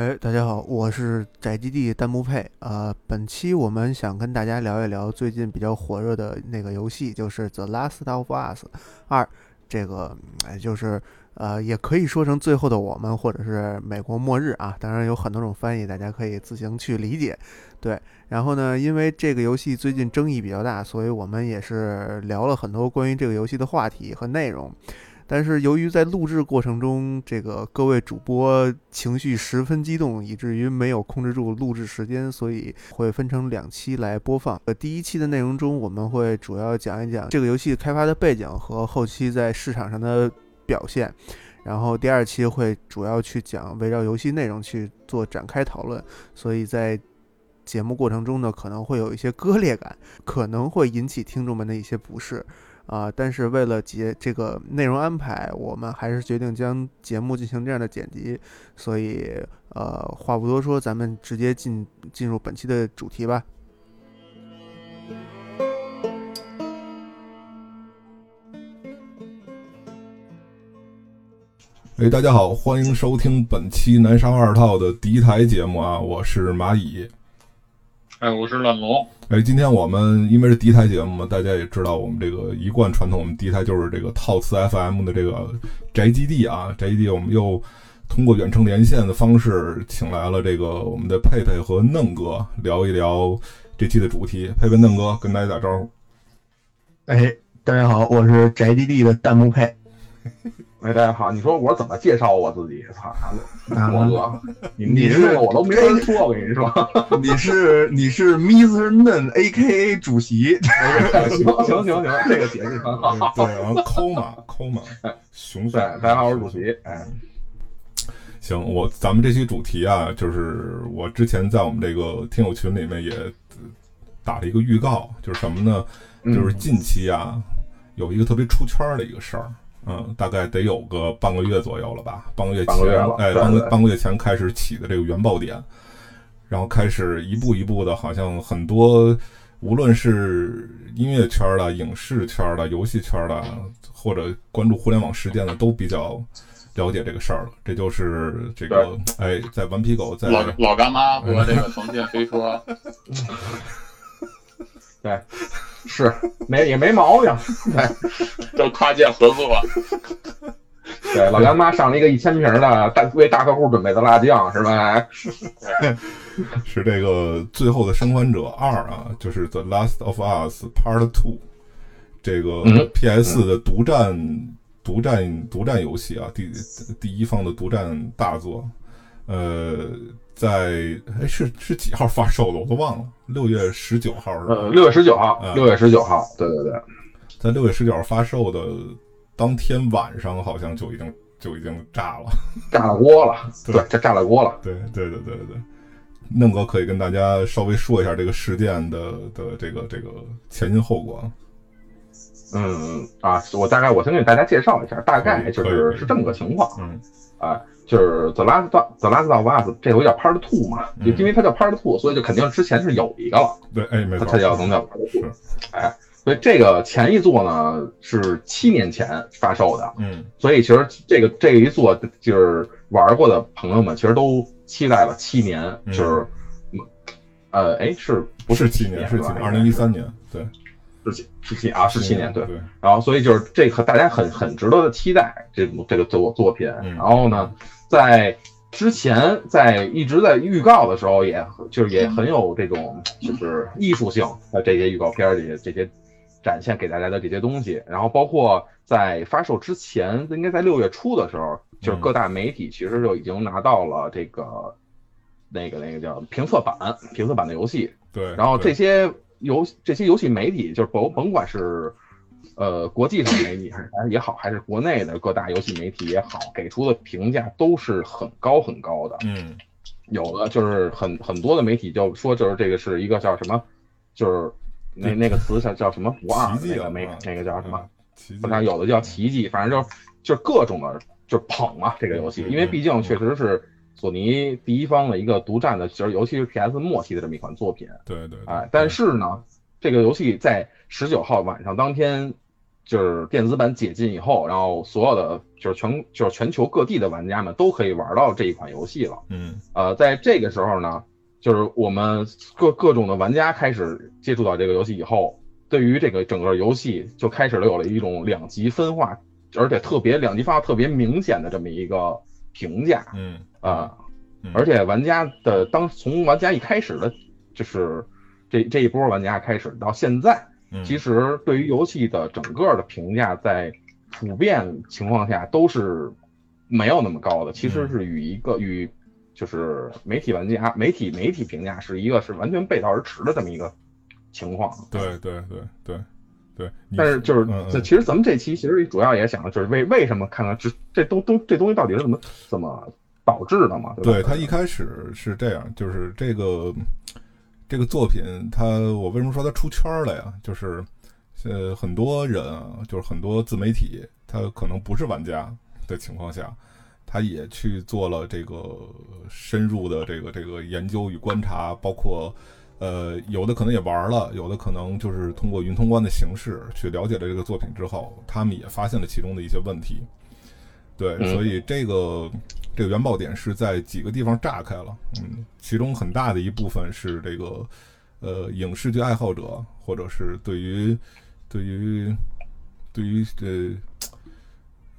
哎，大家好，我是宅基地弹幕配。呃，本期我们想跟大家聊一聊最近比较火热的那个游戏，就是《The Last of Us 二》。这个，哎，就是呃，也可以说成《最后的我们》或者是《美国末日》啊。当然有很多种翻译，大家可以自行去理解。对，然后呢，因为这个游戏最近争议比较大，所以我们也是聊了很多关于这个游戏的话题和内容。但是由于在录制过程中，这个各位主播情绪十分激动，以至于没有控制住录制时间，所以会分成两期来播放。呃，第一期的内容中，我们会主要讲一讲这个游戏开发的背景和后期在市场上的表现，然后第二期会主要去讲围绕游戏内容去做展开讨论。所以在节目过程中呢，可能会有一些割裂感，可能会引起听众们的一些不适。啊，但是为了节这个内容安排，我们还是决定将节目进行这样的剪辑，所以呃，话不多说，咱们直接进进入本期的主题吧。哎，大家好，欢迎收听本期南商二套的敌台节目啊，我是蚂蚁。哎，我是懒龙。哎，今天我们因为是第一台节目嘛，大家也知道我们这个一贯传统，我们第一台就是这个套词 FM 的这个宅基地啊，宅基地我们又通过远程连线的方式，请来了这个我们的佩佩和嫩哥聊一聊这期的主题。佩佩、嫩哥跟大家打招呼。哎，大家好，我是宅基地的弹幕佩。哎，大家好！你说我怎么介绍我自己？操，我哥，你你是我都没人说，我跟你说，你是你是 Mr. Nen A K A 主席。行行行行，这个解释很好。对，然后抠嘛抠马，熊帅，大家好，我是主席。哎，行，我咱们这期主题啊，就是我之前在我们这个听友群里面也打了一个预告，就是什么呢？就是近期啊，有一个特别出圈的一个事儿。嗯，大概得有个半个月左右了吧，半个月前，哎，半个半个月前开始起的这个原爆点，然后开始一步一步的，好像很多，无论是音乐圈的、影视圈的、游戏圈的，或者关注互联网事件的，都比较了解这个事儿了。这就是这个，哎，在顽皮狗在老老干妈和这个冯建飞说，对。是没也没毛病，都跨界合作。对，老干妈上了一个一千瓶的大为大客户准备的辣酱，是吧？是这个《最后的生还者二》啊，就是《The Last of Us Part Two》这个 PS 的独占独占独占游戏啊，第第一方的独占大作，呃。在哎是是几号发售的我都忘了，六月十九号是吧？呃，六月十九号，六月十九号，对对对，在六月十九号发售的当天晚上，好像就已经就已经炸了，炸了锅了，对，这炸了锅了，对对对对对。对。嫩哥可以跟大家稍微说一下这个事件的的这个这个前因后果。嗯啊，我大概我先给大家介绍一下，大概就是是这么个情况，嗯啊。就是 The Last The Last of Us 这回叫 Part Two 嘛，就因为它叫 Part Two，所以就肯定之前是有一个了。对，哎，没错，它叫能叫 Part Two。哎，所以这个前一座呢是七年前发售的，嗯，所以其实这个这一座就是玩过的朋友们其实都期待了七年，就是，呃，哎，是不是七年？是七年，二零一三年，对。是七十七啊，十七年对，然后所以就是这个大家很很值得的期待这部这个作作品。然后呢，在之前在一直在预告的时候，也就是也很有这种就是艺术性的这些预告片里这些展现给大家的这些东西。然后包括在发售之前，应该在六月初的时候，就是各大媒体其实就已经拿到了这个那个那个叫评测版评测版的游戏。对，然后这些。游这些游戏媒体就是甭甭管是，呃，国际上媒体还是也好，还是国内的各大游戏媒体也好，给出的评价都是很高很高的。嗯，有的就是很很多的媒体就说，就是这个是一个叫什么，就是那那个词叫叫什么不二那个没那个叫什么，反正有的叫奇迹，反正就就各种的就捧嘛这个游戏，因为毕竟确实是。索尼第一方的一个独占的，其实尤其是 PS 末期的这么一款作品，对对，哎，但是呢，这个游戏在十九号晚上当天就是电子版解禁以后，然后所有的就是全就是全球各地的玩家们都可以玩到这一款游戏了。嗯，呃，在这个时候呢，就是我们各各种的玩家开始接触到这个游戏以后，对于这个整个游戏就开始了有了一种两极分化，而且特别两极分化特别明显的这么一个评价。嗯啊，而且玩家的当从玩家一开始的，就是这这一波玩家开始到现在。其实对于游戏的整个的评价，在普遍情况下都是没有那么高的。其实是与一个与就是媒体玩家、媒体媒体评价是一个是完全背道而驰的这么一个情况。对对对对对。但是就是，其实咱们这期其实主要也想的就是为为什么看看这这东东这东西到底是怎么怎么导致的嘛？对他一开始是这样，就是这个。这个作品，它我为什么说它出圈了呀？就是，呃，很多人啊，就是很多自媒体，他可能不是玩家的情况下，他也去做了这个深入的这个这个研究与观察，包括，呃，有的可能也玩了，有的可能就是通过云通关的形式去了解了这个作品之后，他们也发现了其中的一些问题。对，所以这个这个原爆点是在几个地方炸开了，嗯，其中很大的一部分是这个呃影视剧爱好者，或者是对于对于对于呃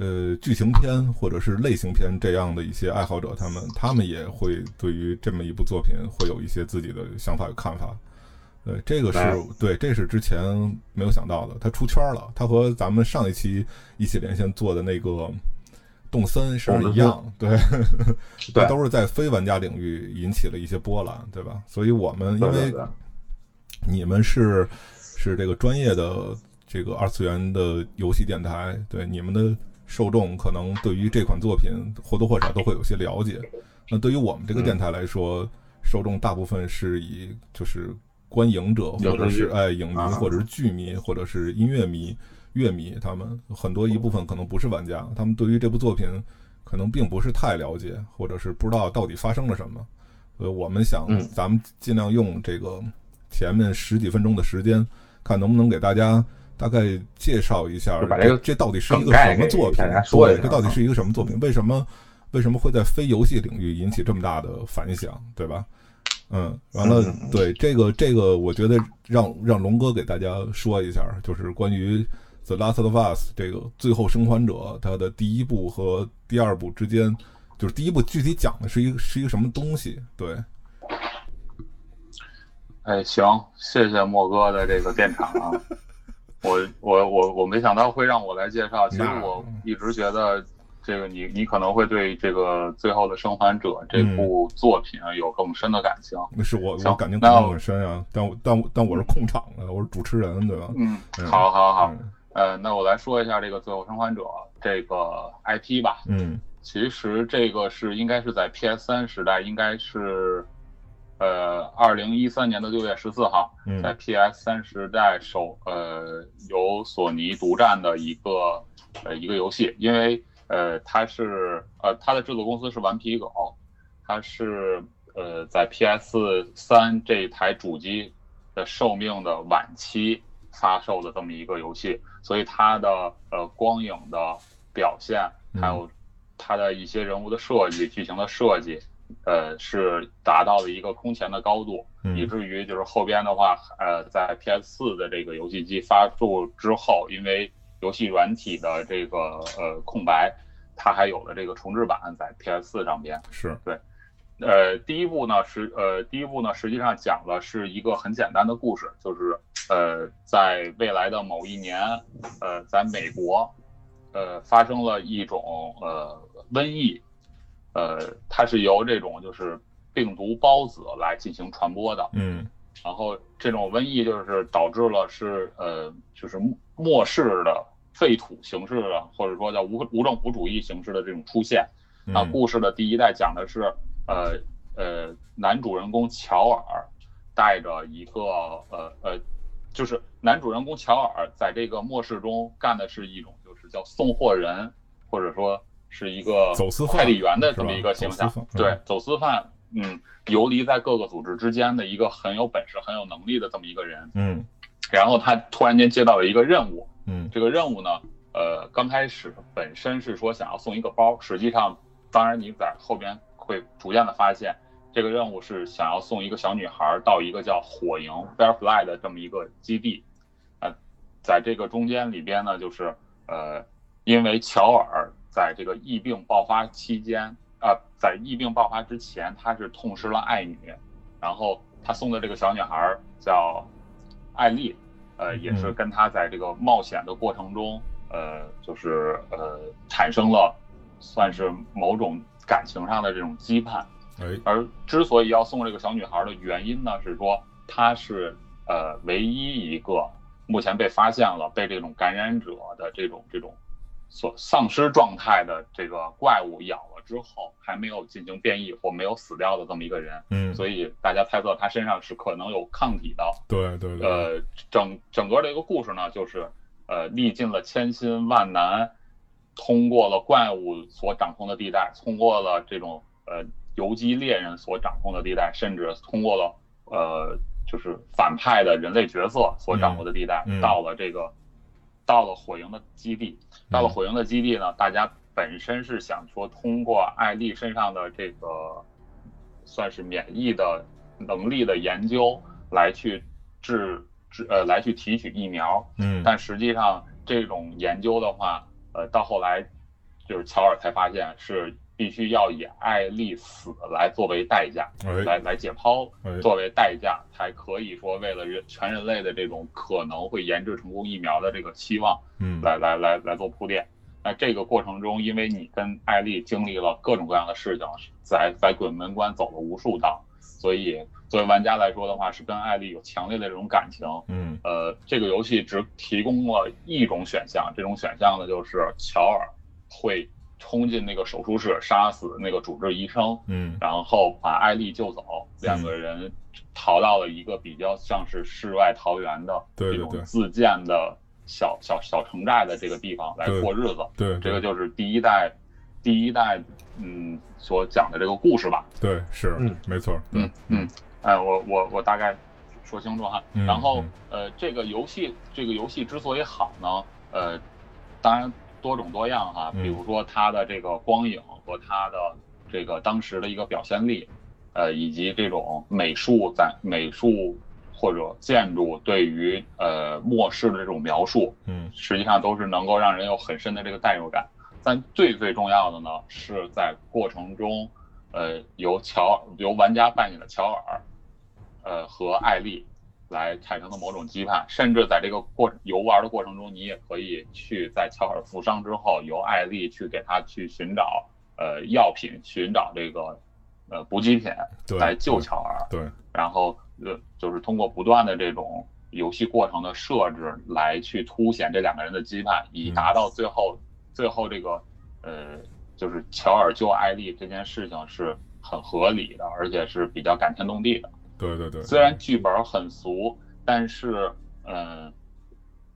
呃剧情片或者是类型片这样的一些爱好者，他们他们也会对于这么一部作品会有一些自己的想法与看法。对，这个是对，这是之前没有想到的，他出圈了，他和咱们上一期一起连线做的那个。动森是一样，对，对，都是在非玩家领域引起了一些波澜，对吧？所以我们因为你们是是这个专业的这个二次元的游戏电台，对你们的受众可能对于这款作品或多或少都会有些了解。那对于我们这个电台来说，受众大部分是以就是观影者，或者是哎影迷，或者是剧迷，或者是音乐迷。乐迷他们很多一部分可能不是玩家，他们对于这部作品可能并不是太了解，或者是不知道到底发生了什么。所以我们想，咱们尽量用这个前面十几分钟的时间，看能不能给大家大概介绍一下，这这到底是一个什么作品？对，这到底是一个什么作品？为什么为什么会在非游戏领域引起这么大的反响？对吧？嗯，完了，对这个这个，我觉得让让龙哥给大家说一下，就是关于。The Last of Us 这个最后生还者，它的第一部和第二部之间，就是第一部具体讲的是一个是一个什么东西？对。哎，行，谢谢莫哥的这个电场啊。我我我我没想到会让我来介绍，其实我一直觉得这个你你可能会对这个最后的生还者这部作品有更深的感情。那是我我感情感情很深啊，但但但我是控场的，我是主持人，对吧？嗯，好，好，好。呃，那我来说一下这个《最后生还者》这个 IP 吧。嗯，其实这个是应该是在 PS 三时代，应该是呃二零一三年的六月十四号，在 PS 三时代首呃由索尼独占的一个呃一个游戏，因为呃它是呃它的制作公司是顽皮狗，它是呃在 PS 三这台主机的寿命的晚期。发售的这么一个游戏，所以它的呃光影的表现，还有它的一些人物的设计、剧情的设计，呃是达到了一个空前的高度，以至于就是后边的话，呃在 PS 四的这个游戏机发布之后，因为游戏软体的这个呃空白，它还有了这个重置版在 PS 四上边。是对。呃，第一部呢是呃，第一部呢实际上讲了是一个很简单的故事，就是呃，在未来的某一年，呃，在美国，呃，发生了一种呃瘟疫，呃，它是由这种就是病毒孢子来进行传播的，嗯，然后这种瘟疫就是导致了是呃，就是末世的废土形式的，或者说叫无无政府主义形式的这种出现。那故事的第一代讲的是。呃呃，男主人公乔尔带着一个呃呃，就是男主人公乔尔在这个末世中干的是一种就是叫送货人，或者说是一个走私快递员的这么一个形象。对，走私犯，嗯，游离在各个组织之间的一个很有本事、很有能力的这么一个人。嗯，然后他突然间接到了一个任务，嗯，这个任务呢，呃，刚开始本身是说想要送一个包，实际上，当然你在后边会逐渐的发现，这个任务是想要送一个小女孩到一个叫火营 Firefly 的这么一个基地。呃，在这个中间里边呢，就是呃，因为乔尔在这个疫病爆发期间，啊，在疫病爆发之前，他是痛失了爱女，然后他送的这个小女孩叫艾丽。呃，也是跟他在这个冒险的过程中，呃，就是呃，产生了算是某种感情上的这种羁绊。哎，而之所以要送这个小女孩的原因呢，是说她是呃唯一一个目前被发现了被这种感染者的这种这种所丧失状态的这个怪物咬了。之后还没有进行变异或没有死掉的这么一个人，嗯，所以大家猜测他身上是可能有抗体的。对对对。呃，整整个这个故事呢，就是呃历尽了千辛万难，通过了怪物所掌控的地带，通过了这种呃游击猎人所掌控的地带，甚至通过了呃就是反派的人类角色所掌握的地带，到了这个到了火营的基地，到了火营的基地呢，大家。本身是想说通过艾丽身上的这个算是免疫的能力的研究来去治治呃来去提取疫苗，嗯，但实际上这种研究的话，呃，到后来就是乔尔才发现是必须要以艾丽死来作为代价，来来解剖作为代价，才可以说为了人全人类的这种可能会研制成功疫苗的这个期望，嗯，来来来来做铺垫。那这个过程中，因为你跟艾丽经历了各种各样的事情，在在鬼门关走了无数道，所以作为玩家来说的话，是跟艾丽有强烈的这种感情。嗯，呃，这个游戏只提供了一种选项，这种选项呢就是乔尔会冲进那个手术室，杀死那个主治医生，嗯，然后把艾丽救走，两个人逃到了一个比较像是世外桃源的这种自建的。小小小城寨的这个地方来过日子，对，这个就是第一代，第一代，嗯，所讲的这个故事吧。对，是，嗯，没错，嗯嗯，哎，我我我大概说清楚哈。然后，呃，这个游戏，这个游戏之所以好呢，呃，当然多种多样哈，比如说它的这个光影和它的这个当时的一个表现力，呃，以及这种美术在美术。或者建筑对于呃末世的这种描述，嗯，实际上都是能够让人有很深的这个代入感。但最最重要的呢，是在过程中，呃，由乔由玩家扮演的乔尔，呃和艾丽来产生的某种羁绊。甚至在这个过游玩的过程中，你也可以去在乔尔负伤之后，由艾丽去给他去寻找呃药品，寻找这个呃补给品来救乔尔。对，然后。呃，就是通过不断的这种游戏过程的设置来去凸显这两个人的羁绊，以达到最后最后这个呃，就是乔尔救艾丽这件事情是很合理的，而且是比较感天动地的。对对对。虽然剧本很俗，但是嗯，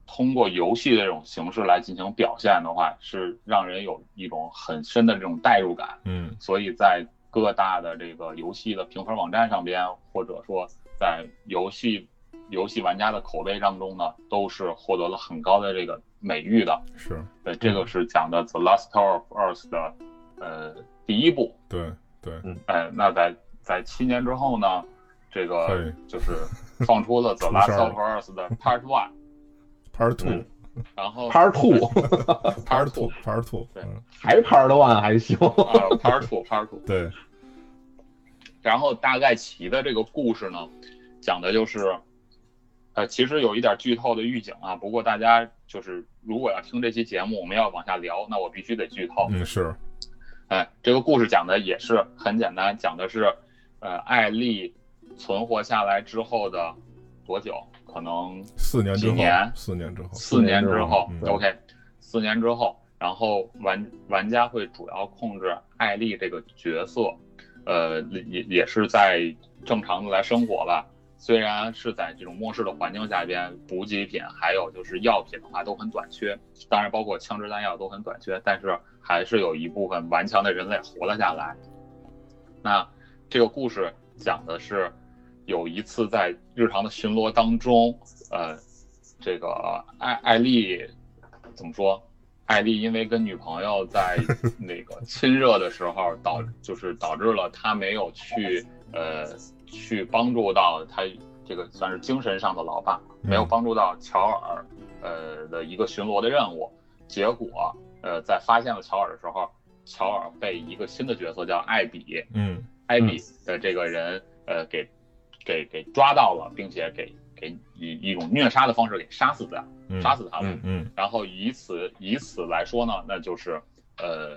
通过游戏的这种形式来进行表现的话，是让人有一种很深的这种代入感。嗯。所以在各大的这个游戏的评分网站上边，或者说。在游戏游戏玩家的口碑当中呢，都是获得了很高的这个美誉的。是对，这个是讲的《The Last Tower of Earth》的呃第一部。对对，嗯，哎，那在在七年之后呢，这个就是放出了《The Last of Earth》的 Part One、Part Two，然后 Part Two、Part Two、Part Two，对，还 Part One 还行啊，Part Two、Part Two，对。然后大概齐的这个故事呢，讲的就是，呃，其实有一点剧透的预警啊。不过大家就是如果要听这期节目，我们要往下聊，那我必须得剧透。嗯，是。哎，这个故事讲的也是很简单，讲的是，呃，艾丽存活下来之后的多久？可能四年之后。四年之后。四年之后。OK，四年之后，然后玩玩家会主要控制艾丽这个角色。呃，也也是在正常的来生活吧。虽然是在这种末世的环境下边，补给品还有就是药品的话都很短缺，当然包括枪支弹药都很短缺，但是还是有一部分顽强的人类活了下来。那这个故事讲的是，有一次在日常的巡逻当中，呃，这个艾艾丽怎么说？艾丽因为跟女朋友在 那个亲热的时候导，就是导致了他没有去呃去帮助到他这个算是精神上的老爸，没有帮助到乔尔呃的一个巡逻的任务。结果呃在发现了乔尔的时候，乔尔被一个新的角色叫艾比，嗯，艾比的这个人呃给给给抓到了，并且给给以一种虐杀的方式给杀死的。杀死他们，嗯，然后以此以此来说呢，那就是，呃，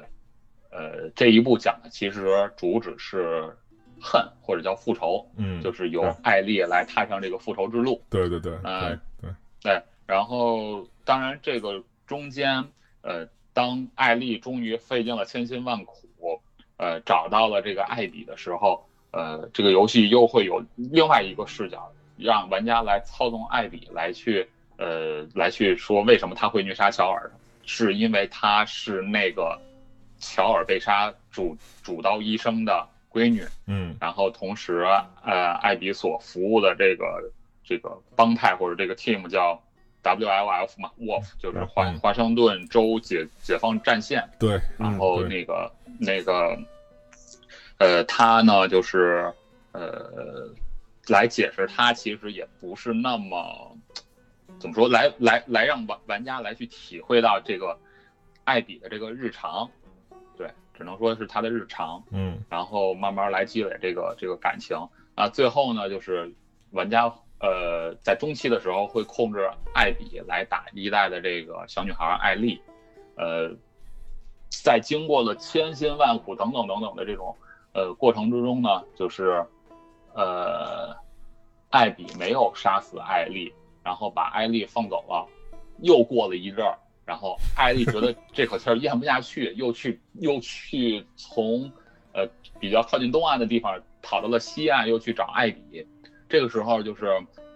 呃，这一部讲的其实主旨是恨或者叫复仇，嗯，就是由艾丽来踏上这个复仇之路。对对对，啊，对对。然后当然这个中间，呃，当艾丽终于费尽了千辛万苦，呃，找到了这个艾比的时候，呃，这个游戏又会有另外一个视角，让玩家来操纵艾比来去。呃，来去说为什么他会虐杀乔尔，是因为他是那个乔尔被杀主主刀医生的闺女，嗯，然后同时，呃，艾比所服务的这个这个帮派或者这个 team 叫 WLF 嘛，Wolf 就是华华盛顿州解解放战线，对，然后那个那个，呃，他呢就是呃，来解释他其实也不是那么。怎么说？来来来，让玩玩家来去体会到这个艾比的这个日常，对，只能说是他的日常，嗯，然后慢慢来积累这个这个感情啊。最后呢，就是玩家呃在中期的时候会控制艾比来打一代的这个小女孩艾丽，呃，在经过了千辛万苦等等等等的这种呃过程之中呢，就是呃艾比没有杀死艾丽。然后把艾丽放走了，又过了一阵儿，然后艾丽觉得 这口气儿咽不下去，又去又去从呃比较靠近东岸的地方跑到了西岸，又去找艾比。这个时候就是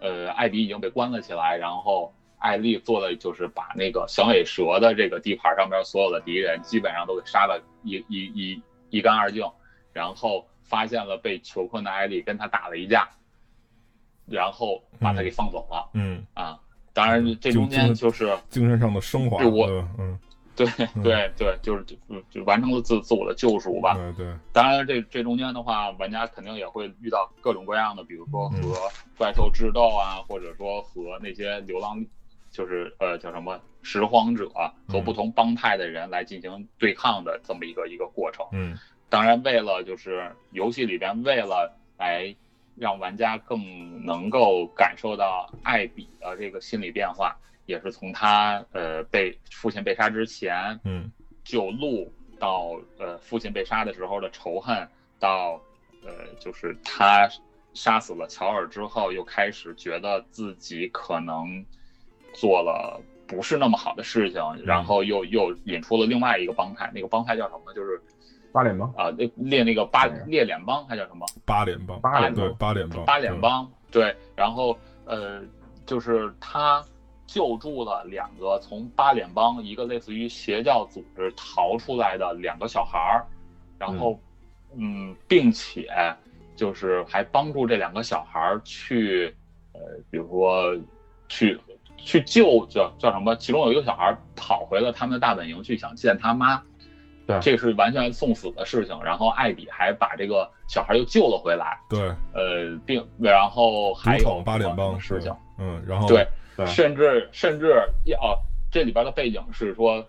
呃艾比已经被关了起来，然后艾丽做的就是把那个响尾蛇的这个地盘上边所有的敌人基本上都给杀了一一一一干二净，然后发现了被囚困的艾丽，跟他打了一架。然后把他给放走了。嗯啊，当然这中间就是精神上的升华。我嗯，对对对，就是就就完成了自自我的救赎吧。对对。当然这这中间的话，玩家肯定也会遇到各种各样的，比如说和怪兽智斗啊，或者说和那些流浪，就是呃叫什么拾荒者和不同帮派的人来进行对抗的这么一个一个过程。嗯。当然，为了就是游戏里边为了来。让玩家更能够感受到艾比的这个心理变化，也是从他呃被父亲被杀之前，嗯，救路到呃父亲被杀的时候的仇恨，到呃就是他杀死了乔尔之后，又开始觉得自己可能做了不是那么好的事情，然后又又引出了另外一个帮派，那个帮派叫什么？就是。八联邦啊，那列那个八列联邦还叫什么？八联邦，八联对八联邦，八联邦对。然后呃，就是他救助了两个从八联邦一个类似于邪教组织逃出来的两个小孩儿，然后嗯，并且就是还帮助这两个小孩儿去呃，比如说去去救叫叫什么？其中有一个小孩跑回了他们的大本营去想见他妈。对，这是完全送死的事情。然后艾比还把这个小孩又救了回来。对，呃，并然后还有八联邦事情。嗯，然后对，甚至甚至哦，这里边的背景是说，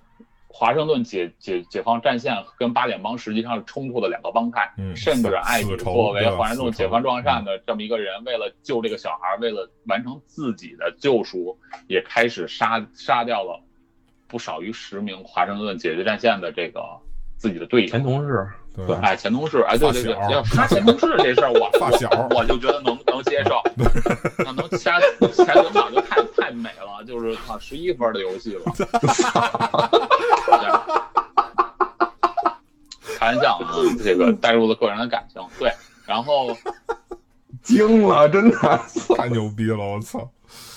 华盛顿解解解放战线跟八联邦实际上是冲突的两个帮派。嗯，甚至艾比作为华盛顿解放壮善的这么一个人，为了救这个小孩，为了完成自己的救赎，也开始杀杀掉了不少于十名华盛顿解决战线的这个。自己的队友、前同事，对，哎，前同事，哎，对对对，要杀前同事这事儿，我 发小，我就觉得能能接受，那能掐前领导就太太美了，就是操十一分的游戏了，开玩笑啊，这个带入了个人的感情，对，然后惊了，真的。太牛逼了，我操！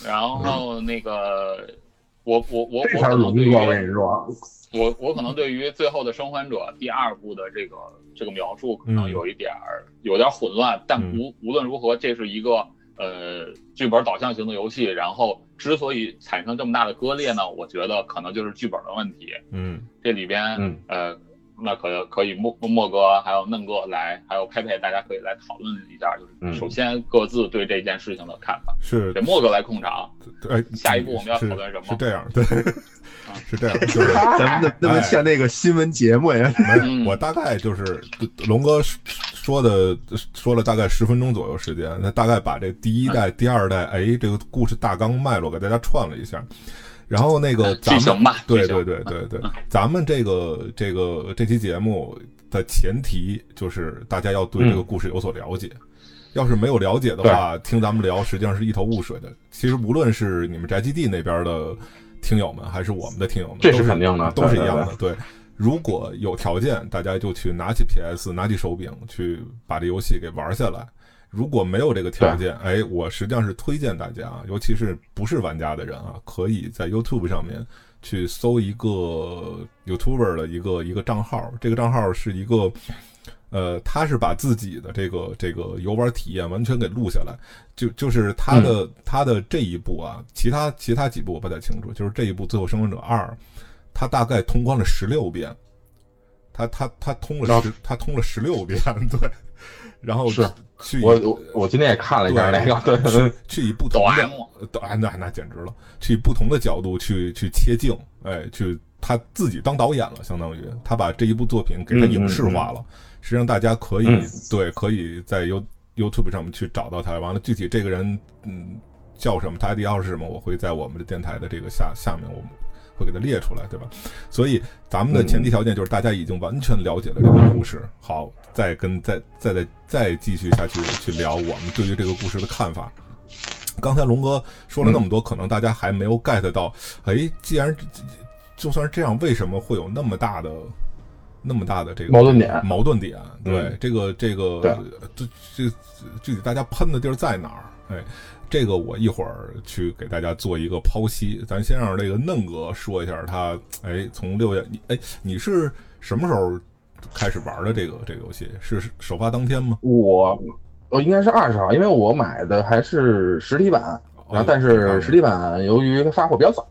然后那个，我我我我可能对于，我跟你说。我我可能对于最后的生还者第二部的这个这个描述可能有一点儿有点混乱，但无无论如何，这是一个呃剧本导向型的游戏，然后之所以产生这么大的割裂呢，我觉得可能就是剧本的问题。嗯，这里边，呃，那可可以莫莫哥还有嫩哥来，还有佩佩，大家可以来讨论一下，就是首先各自对这件事情的看法。是，给莫哥来控场。哎，下一步我们要讨论什么？是这样，对，是这样。就是咱们怎么那么像那个新闻节目呀？我大概就是龙哥。说的说了大概十分钟左右时间，那大概把这第一代、第二代，哎，这个故事大纲脉络给大家串了一下。然后那个咱们对对对对对，咱们这个这个这期节目的前提就是大家要对这个故事有所了解。要是没有了解的话，听咱们聊实际上是一头雾水的。其实无论是你们宅基地那边的听友们，还是我们的听友们，这是肯定的，都是一样的。对。如果有条件，大家就去拿起 PS，拿起手柄去把这游戏给玩下来。如果没有这个条件，哎，我实际上是推荐大家啊，尤其是不是玩家的人啊，可以在 YouTube 上面去搜一个 YouTuber 的一个一个账号。这个账号是一个，呃，他是把自己的这个这个游玩体验完全给录下来，就就是他的他的这一部啊，其他其他几部我不太清楚，就是这一部《最后生还者二》。他大概通关了十六遍，他他他通了十，他通了十六遍，对。然后是去我我我今天也看了一下那个，对，去 去以不同的，那那简直了，去以不同的角度去去切镜，哎，去他自己当导演了，相当于他把这一部作品给他影视化了。实际上大家可以对可以在 You YouTube 上面去找到他。完了，具体这个人嗯叫什么，他 ID 号是什么，我会在我们的电台的这个下下面我们。会给它列出来，对吧？所以咱们的前提条件就是大家已经完全了解了这个故事。好，再跟再再再再继续下去去聊我们对于这个故事的看法。刚才龙哥说了那么多，可能大家还没有 get 到。哎，既然就算是这样，为什么会有那么大的那么大的这个矛盾点？矛盾点，对这个这个这这具体大家喷的地儿在哪儿？哎。这个我一会儿去给大家做一个剖析，咱先让这个嫩哥说一下他，哎，从六月你哎你是什么时候开始玩的这个这个游戏？是首发当天吗？我我应该是二十号，因为我买的还是实体版，然后但是实体版由于它发货比较早，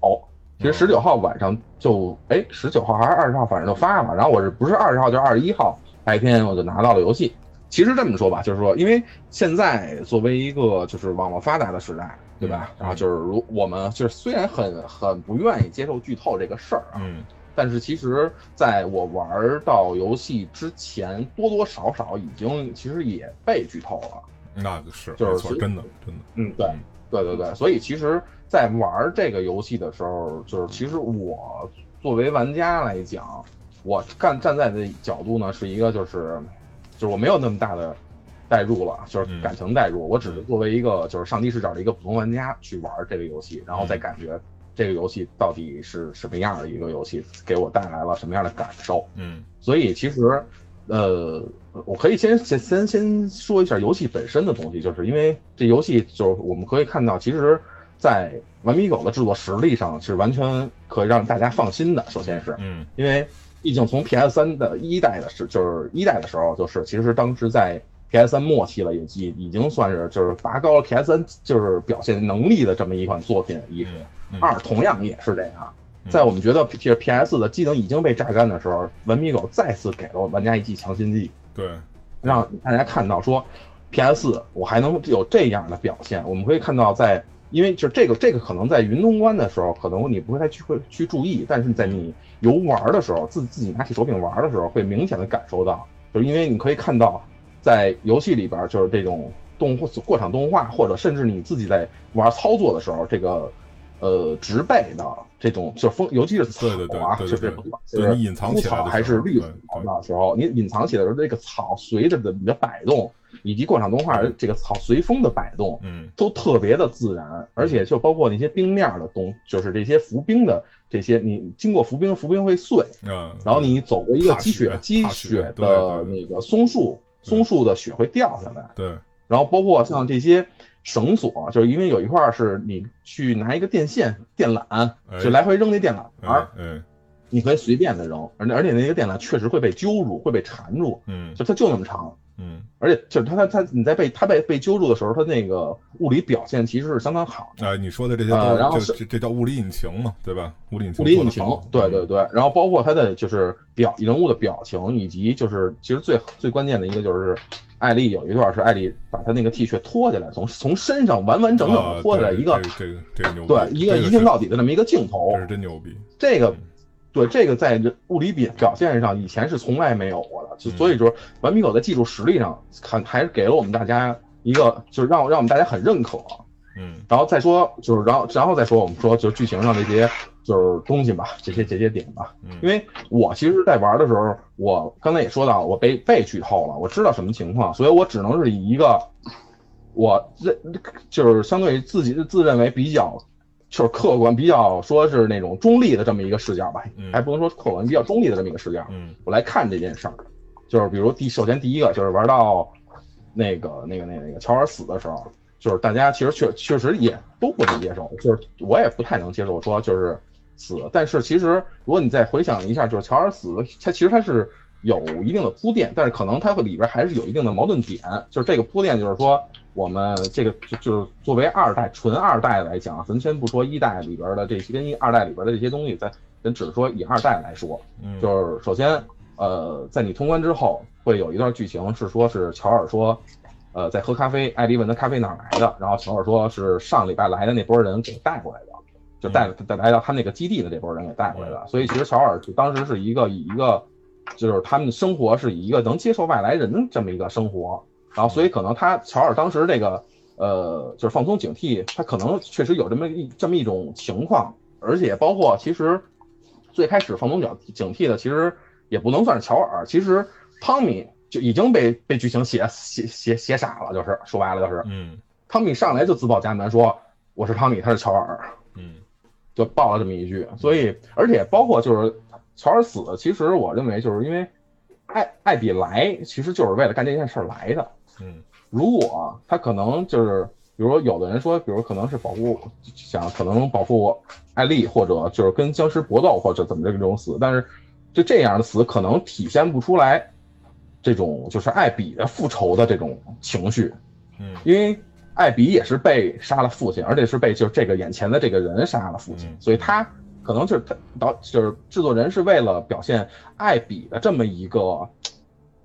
其实十九号晚上就哎十九号还是二十号，反正就发了，然后我是不是二十号就二十一号白天我就拿到了游戏。其实这么说吧，就是说，因为现在作为一个就是网络发达的时代，对吧？然后就是如我们就是虽然很很不愿意接受剧透这个事儿啊，嗯，但是其实在我玩到游戏之前，多多少少已经其实也被剧透了。那是，就是真的，真的，嗯，对，对对对。所以其实，在玩这个游戏的时候，就是其实我作为玩家来讲，我站站在的角度呢，是一个就是。就是我没有那么大的代入了，就是感情代入，我只是作为一个就是上帝视角的一个普通玩家去玩这个游戏，然后再感觉这个游戏到底是什么样的一个游戏，给我带来了什么样的感受。嗯，所以其实，呃，我可以先先先先说一下游戏本身的东西，就是因为这游戏就是我们可以看到，其实，在顽皮狗的制作实力上是完全可以让大家放心的。首先是，嗯，因为。毕竟从 PS 三的一代的时，就是一代的时候，就是其实当时在 PS 三末期了，也已已经算是就是拔高了 PS 三就是表现能力的这么一款作品。一、二同样也是这样，在我们觉得其实 PS 的机能已经被榨干的时候，文明狗再次给了玩家一剂强心剂，对，让大家看到说 PS 我还能有这样的表现。我们可以看到在。因为就这个，这个可能在云通关的时候，可能你不会太去会去注意，但是在你游玩的时候，自自己拿起手柄玩的时候，会明显的感受到，就是因为你可以看到，在游戏里边就是这种动画过场动画，或者甚至你自己在玩操作的时候，这个呃植被的这种就风，尤其是草啊，就是就是隐藏草还是绿草的时候，你隐藏起来的时候，这个草随着的你的摆动。以及过场动画这个草随风的摆动，嗯，都特别的自然，而且就包括那些冰面的东，就是这些浮冰的这些，你经过浮冰，浮冰会碎，嗯，然后你走过一个积雪积雪的那个松树，松树的雪会掉下来，对，然后包括像这些绳索，就是因为有一块是你去拿一个电线电缆，就来回扔那电缆儿，嗯，你可以随便的扔，而而且那个电缆确实会被揪住，会被缠住，嗯，就它就那么长。嗯，而且就是他他他你在被他被被揪住的时候，他那个物理表现其实是相当好的。啊，你说的这些都然后这这叫物理引擎嘛，对吧？物理引擎。物理引擎，对对对。然后包括他的就是表人物的表情，以及就是其实最最关键的一个就是艾丽有一段是艾丽把他那个 T 恤脱下来，从从身上完完整整的脱下来一个这个这个牛对一个一镜到底的那么一个镜头，这是真牛逼。这个。对这个在物理表表现上，以前是从来没有过的，就所以说，顽皮狗在技术实力上，看还是给了我们大家一个，就是让让我们大家很认可。嗯，然后再说，就是然后然后再说，我们说就是剧情上这些就是东西吧，这些这些点吧。因为我其实，在玩的时候，我刚才也说到，我被被剧透了，我知道什么情况，所以我只能是以一个我认就是相对于自己自认为比较。就是客观比较说是那种中立的这么一个视角吧，还不能说客观比较中立的这么一个视角。嗯，我来看这件事儿，就是比如第首先第一个就是玩到那个那个那个那个乔尔死的时候，就是大家其实确确实也都不能接受，就是我也不太能接受说就是死。但是其实如果你再回想一下，就是乔尔死，他其实他是有一定的铺垫，但是可能它里边还是有一定的矛盾点，就是这个铺垫就是说。我们这个就就是作为二代纯二代来讲，咱先不说一代里边的这些跟一二代里边的这些东西，咱咱只是说以二代来说，就是首先，呃，在你通关之后，会有一段剧情是说是乔尔说，呃，在喝咖啡，艾迪问他咖啡哪来的，然后乔尔说是上礼拜来的那波人给带过来的，就带带来到他那个基地的这波人给带过来的，所以其实乔尔就当时是一个以一个，就是他们的生活是以一个能接受外来人这么一个生活。然后，所以可能他乔尔当时这个，呃，就是放松警惕，他可能确实有这么一这么一种情况，而且包括其实最开始放松警警惕的，其实也不能算是乔尔，其实汤米就已经被被剧情写写写写傻了，就是说白了就是，嗯，汤米上来就自报家门说我是汤米，他是乔尔，嗯，就报了这么一句，所以而且包括就是乔尔死，其实我认为就是因为艾艾比来，其实就是为了干这件事来的。嗯，如果他可能就是，比如说有的人说，比如可能是保护，想可能保护艾丽，或者就是跟僵尸搏斗，或者怎么这种死，但是就这样的死可能体现不出来这种就是艾比的复仇的这种情绪。嗯，因为艾比也是被杀了父亲，而且是被就是这个眼前的这个人杀了父亲，所以他可能就是他导就是制作人是为了表现艾比的这么一个。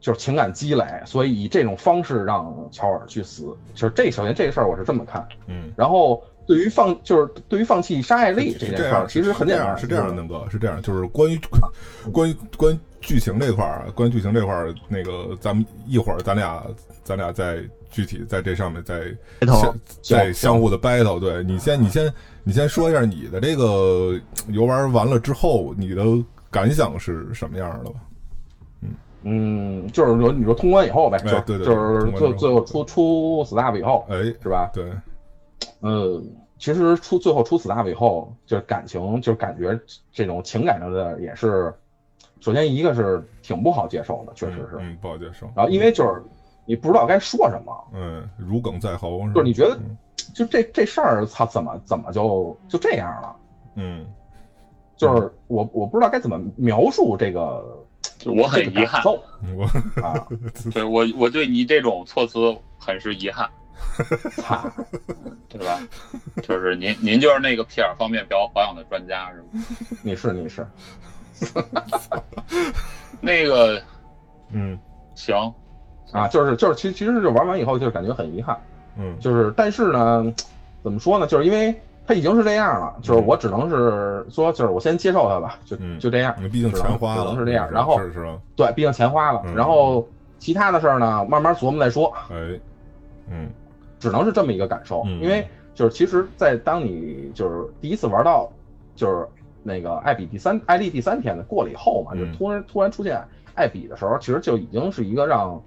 就是情感积累，所以以这种方式让乔尔去死，就是这首先这个事儿我是这么看，嗯，然后对于放就是对于放弃杀艾丽这件事儿，其实很简单，是这样，能哥是这样，就是关于关于关于剧情这块儿，关于剧情这块儿，那个咱们一会儿咱俩咱俩再具体在这上面再相再相互的 battle，对你先你先你先说一下你的这个游玩完了之后你的感想是什么样的吧。嗯，就是说你说通关以后呗，就就是最最后出出 staff 以后，哎，是吧？对，呃，其实出最后出 staff 以后，就是感情，就是感觉这种情感上的也是，首先一个是挺不好接受的，确实是，嗯，不好接受。然后因为就是你不知道该说什么，嗯，如鲠在喉，就是你觉得就这这事儿，操，怎么怎么就就这样了？嗯，就是我我不知道该怎么描述这个。我很遗憾，我啊，对我我对你这种措辞很是遗憾，对吧？就是您您就是那个皮尔方面表保养的专家是吗？你是你是，那个嗯行啊，就是就是其其实就玩完以后就感觉很遗憾，嗯，就是但是呢，怎么说呢？就是因为。他已经是这样了，就是我只能是说，就是我先接受他吧，就就这样。毕竟钱花了，只能是这样。然后是是吧？对，毕竟钱花了。然后其他的事儿呢，慢慢琢磨再说。哎，嗯，只能是这么一个感受。因为就是其实，在当你就是第一次玩到就是那个艾比第三艾丽第三天的过了以后嘛，就突然突然出现艾比的时候，其实就已经是一个让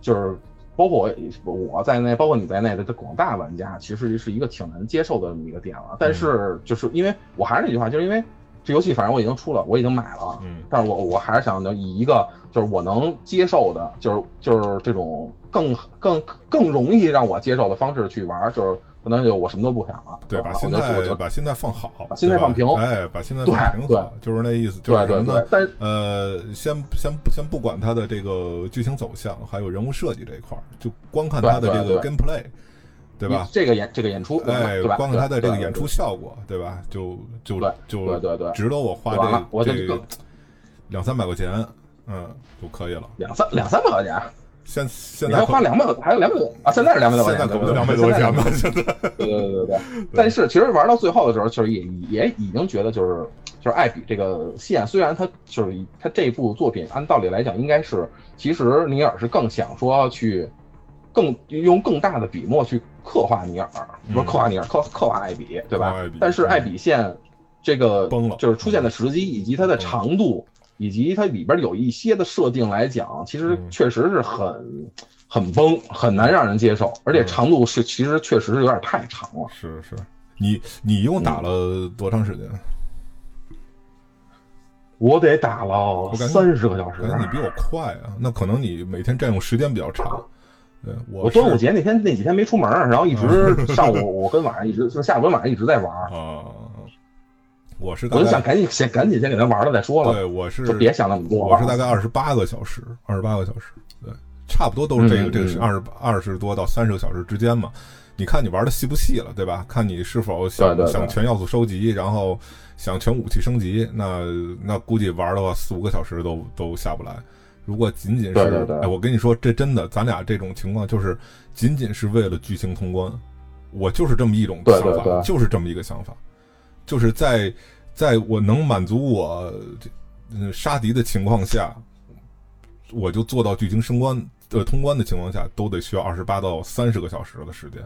就是。包括我我在内，包括你在内的这广大玩家，其实是一个挺难接受的这么一个点了。但是就是因为我还是那句话，就是因为这游戏反正我已经出了，我已经买了，嗯，但是我我还是想以一个就是我能接受的，就是就是这种更更更容易让我接受的方式去玩，就是可能就我什么都不想了，对，把心态把心态放好，把心态放平，哎，把心态放平好，就是那意思，就是什么呢？但呃，先先先不管它的这个剧情走向，还有人物设计这一块儿，就光看它的这个 gameplay，对吧？这个演这个演出，哎，光看它的这个演出效果，对吧？就就就对对对，值得我花这这两三百块钱，嗯，就可以了。两三两三百块钱。现现在你要花两百多，还有两百多啊！现在是两百多块钱，现在两百多块钱吧？现在，对对对 对。但是其实玩到最后的时候，就是也也已经觉得，就是就是艾比这个线，虽然他就是他这部作品，按道理来讲，应该是其实尼尔是更想说去更用更大的笔墨去刻画尼尔，不是刻画尼尔，刻刻画艾比，对吧？但是艾比线这个崩了，就是出现的时机以及它的长度。以及它里边有一些的设定来讲，其实确实是很很崩，很难让人接受，而且长度是其实确实是有点太长了。是是，你你一共打了多长时间？我得打了三十个小时。你比我快啊！那可能你每天占用时间比较长。对我端午节那天那几天没出门，然后一直 上午我跟晚上一直就下午跟晚上一直在玩啊。我是我就想赶紧先赶紧先给他玩了再说了。对，我是就别想那么多。我是大概二十八个小时，二十八个小时，对，差不多都是这个这个是二十二十多到三十个小时之间嘛。你看你玩的细不细了，对吧？看你是否想想全要素收集，然后想全武器升级，那那估计玩的话四五个小时都都下不来。如果仅仅是哎，我跟你说，这真的，咱俩这种情况就是仅仅是为了剧情通关，我就是这么一种想法，就是这么一个想法。就是在在我能满足我杀敌的情况下，我就做到剧情升关的通关的情况下，都得需要二十八到三十个小时的时间。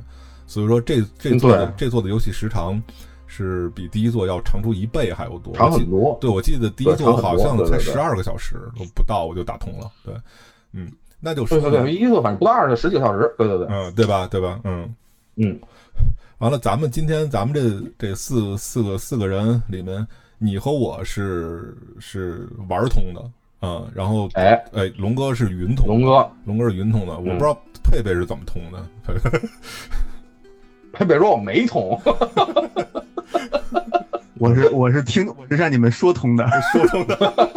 所以说，这这座的这座的游戏时长是比第一座要长出一倍还要多，长很多。对，我记得第一座好像才十二个小时都不到，我就打通了。对，嗯，那就对对对，第一座反正不到二十十几个小时。对对对，嗯，对吧？对吧？嗯嗯。完了，咱们今天咱们这这四四个四个人里面，你和我是是玩通的，嗯，然后哎。哎，龙哥是云通，龙哥。龙哥是云通的，我不知道佩佩是怎么通的，佩佩说我没通，我是我是听我是让你们说通的，说通的。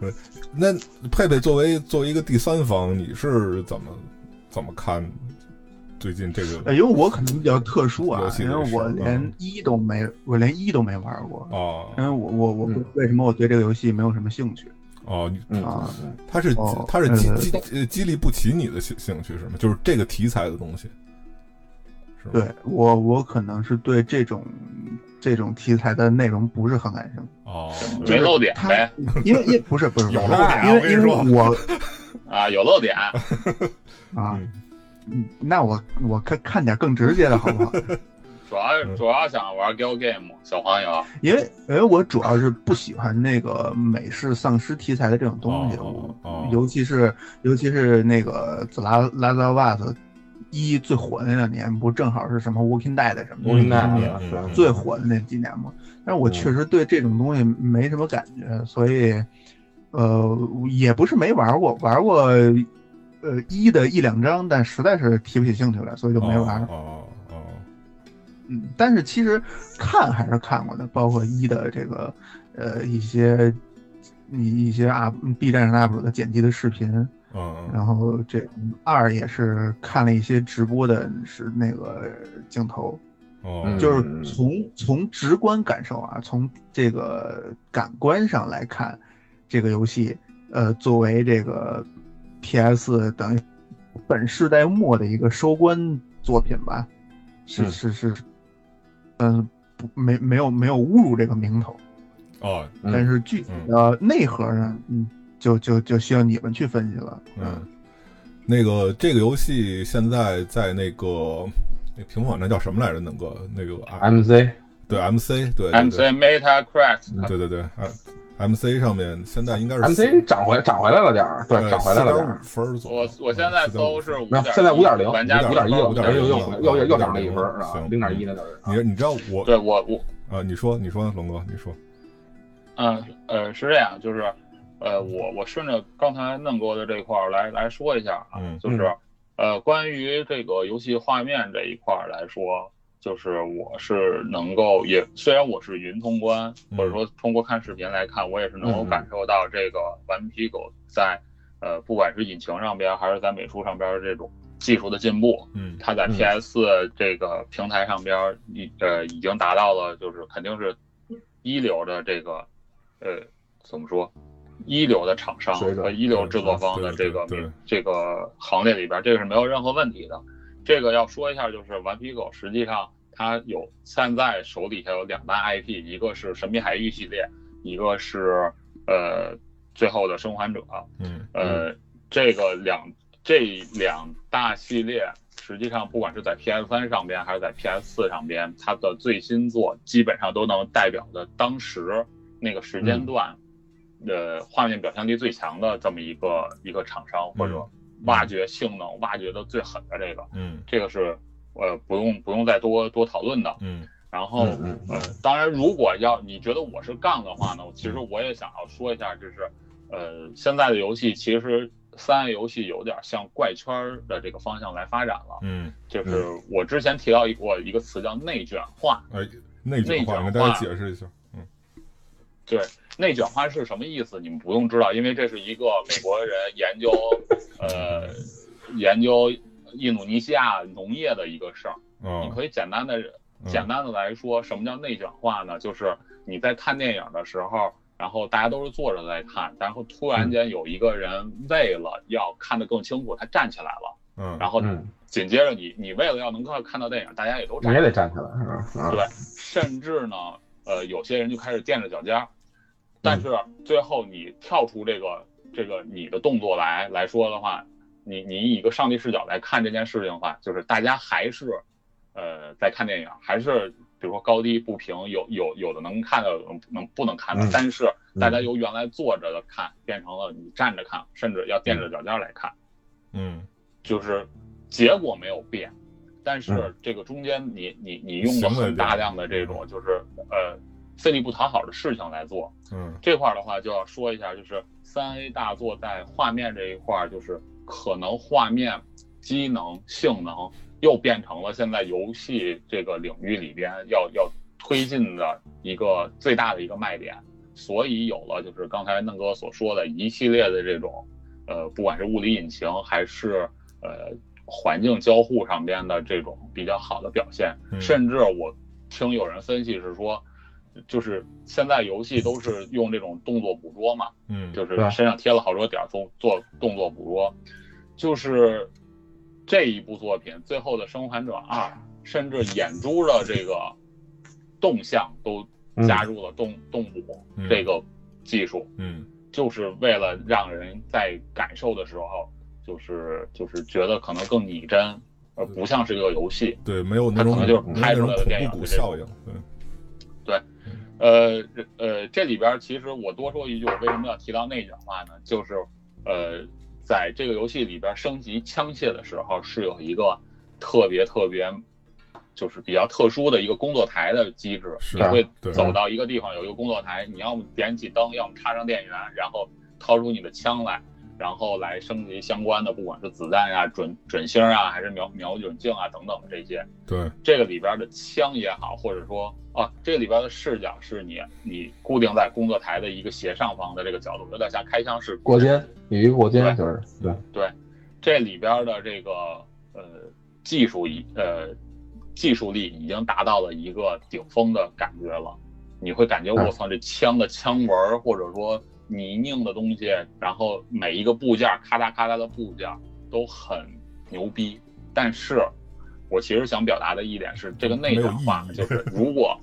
那佩佩作为作为一个第三方，你是怎么怎么看？最近这个，因为我可能比较特殊啊，因为我连一都没，我连一都没玩过哦。因为我我我为什么我对这个游戏没有什么兴趣？哦，啊，它是它是激激激励不起你的兴兴趣是吗？就是这个题材的东西。对我我可能是对这种这种题材的内容不是很感兴趣。哦，没漏点呗？因为因不是不是有漏点，因为因为我啊有漏点啊。嗯，那我我看看点更直接的好不好？主要主要想玩 gal game 小黄油，因为因为我主要是不喜欢那个美式丧尸题材的这种东西，尤其是尤其是那个《The Last of Us》一最火的那两年，不正好是什么 Walking Dead 什么 Walking Dead 最火的那几年吗？但是我确实对这种东西没什么感觉，所以呃也不是没玩过，玩过。呃，一的一两张，但实在是提不起兴趣来，所以就没玩。哦哦，嗯，但是其实看还是看过的，包括一的这个呃一些一一些 UP B 站上 UP 主的剪辑的视频，嗯，然后这二也是看了一些直播的，是那个镜头，哦，就是从从直观感受啊，从这个感官上来看，这个游戏，呃，作为这个。P.S. 等于本世代末的一个收官作品吧，是是是，嗯，不没没有没有侮辱这个名头，哦，但是具体的内核呢，嗯，就就就需要你们去分析了。嗯，那个这个游戏现在在那个那屏幕网站叫什么来着？那个那个 M.C. 对 M.C. 对 M.C. Meta Craft，对对对啊。M C 上面现在应该是 M C 涨回涨回来了点儿，对，涨回来了点儿。分左右我我现在搜是五点，现在五点零，玩家五点一，五点又又又又又涨了一分，行，零点一那就是。你你知道我对我我啊，你说你说龙哥，你说。嗯呃是这样，就是呃我我顺着刚才嫩哥的这块儿来来说一下啊，就是呃，关于这个游戏画面这一块来说，就是我是能够也虽然我是云通关，或者说通过看视频来看，我也是能够感受到这个顽皮狗在呃不管是引擎上边还是在美术上边这种技术的进步。嗯，它在 PS 这个平台上边已呃已经达到了就是肯定是一流的这个呃怎么说？一流的厂商和一流制作方的这个这个行列里边，这个是没有任何问题的。这个要说一下，就是顽皮狗实际上它有现在手底下有两大 IP，一个是神秘海域系列，一个是呃最后的生还者。嗯，呃，这个两这两大系列实际上不管是在 PS 三上边还是在 PS 四上边，它的最新作基本上都能代表的当时那个时间段。呃，画面表现力最强的这么一个一个厂商，或者挖掘性能挖掘的最狠的这个，嗯，这个是呃不用不用再多多讨论的，嗯，然后呃，当然如果要你觉得我是杠的话呢，其实我也想要说一下，就是呃现在的游戏其实三 A 游戏有点向怪圈的这个方向来发展了，嗯，就是我之前提到过一个词叫内卷化，哎，内卷化，给大家解释一下，嗯，对。内卷化是什么意思？你们不用知道，因为这是一个美国人研究，呃，研究印度尼西亚农业的一个事儿。你可以简单的、简单的来说，什么叫内卷化呢？就是你在看电影的时候，然后大家都是坐着在看，然后突然间有一个人为了要看得更清楚，他站起来了。嗯。然后紧接着你，你为了要能够看到电影，大家也都站。也得站起来，是吧？对，甚至呢，呃，有些人就开始垫着脚尖。但是最后你跳出这个这个你的动作来来说的话，你你以一个上帝视角来看这件事情的话，就是大家还是，呃，在看电影，还是比如说高低不平，有有有的能看到，能不能看到，但是大家由原来坐着的看变成了你站着看，甚至要垫着脚尖来看，嗯，就是结果没有变，但是这个中间你你你用了很大量的这种就是呃。费力不讨好的事情来做，嗯，这块的话就要说一下，就是三 A 大作在画面这一块，就是可能画面机能性能又变成了现在游戏这个领域里边要要推进的一个最大的一个卖点，所以有了就是刚才嫩哥所说的一系列的这种，呃，不管是物理引擎还是呃环境交互上边的这种比较好的表现，甚至我听有人分析是说。就是现在游戏都是用这种动作捕捉嘛，嗯，就是身上贴了好多点做做动作捕捉，就是这一部作品最后的生还者二，甚至眼珠的这个动向都加入了动动捕这个技术，嗯，就是为了让人在感受的时候，就是就是觉得可能更拟真，而不像是一个游戏，对，没有那种就是拍出来的电影效应，对。呃呃，这里边其实我多说一句，我为什么要提到内卷化呢？就是，呃，在这个游戏里边升级枪械的时候是有一个特别特别，就是比较特殊的一个工作台的机制。你会走到一个地方有一个工作台，你要么点起灯，要么插上电源，然后掏出你的枪来。然后来升级相关的，不管是子弹啊、准准星啊，还是瞄瞄准镜啊等等的这些。对，这个里边的枪也好，或者说啊，这个里边的视角是你你固定在工作台的一个斜上方的这个角度，有点像开枪式过肩，有一个过肩就是对对，这里边的这个呃技术已呃技术力已经达到了一个顶峰的感觉了，你会感觉我操，这枪的枪纹或者说。泥泞的东西，然后每一个部件咔嗒咔嗒的部件都很牛逼，但是，我其实想表达的一点是，这个内卷化就是如果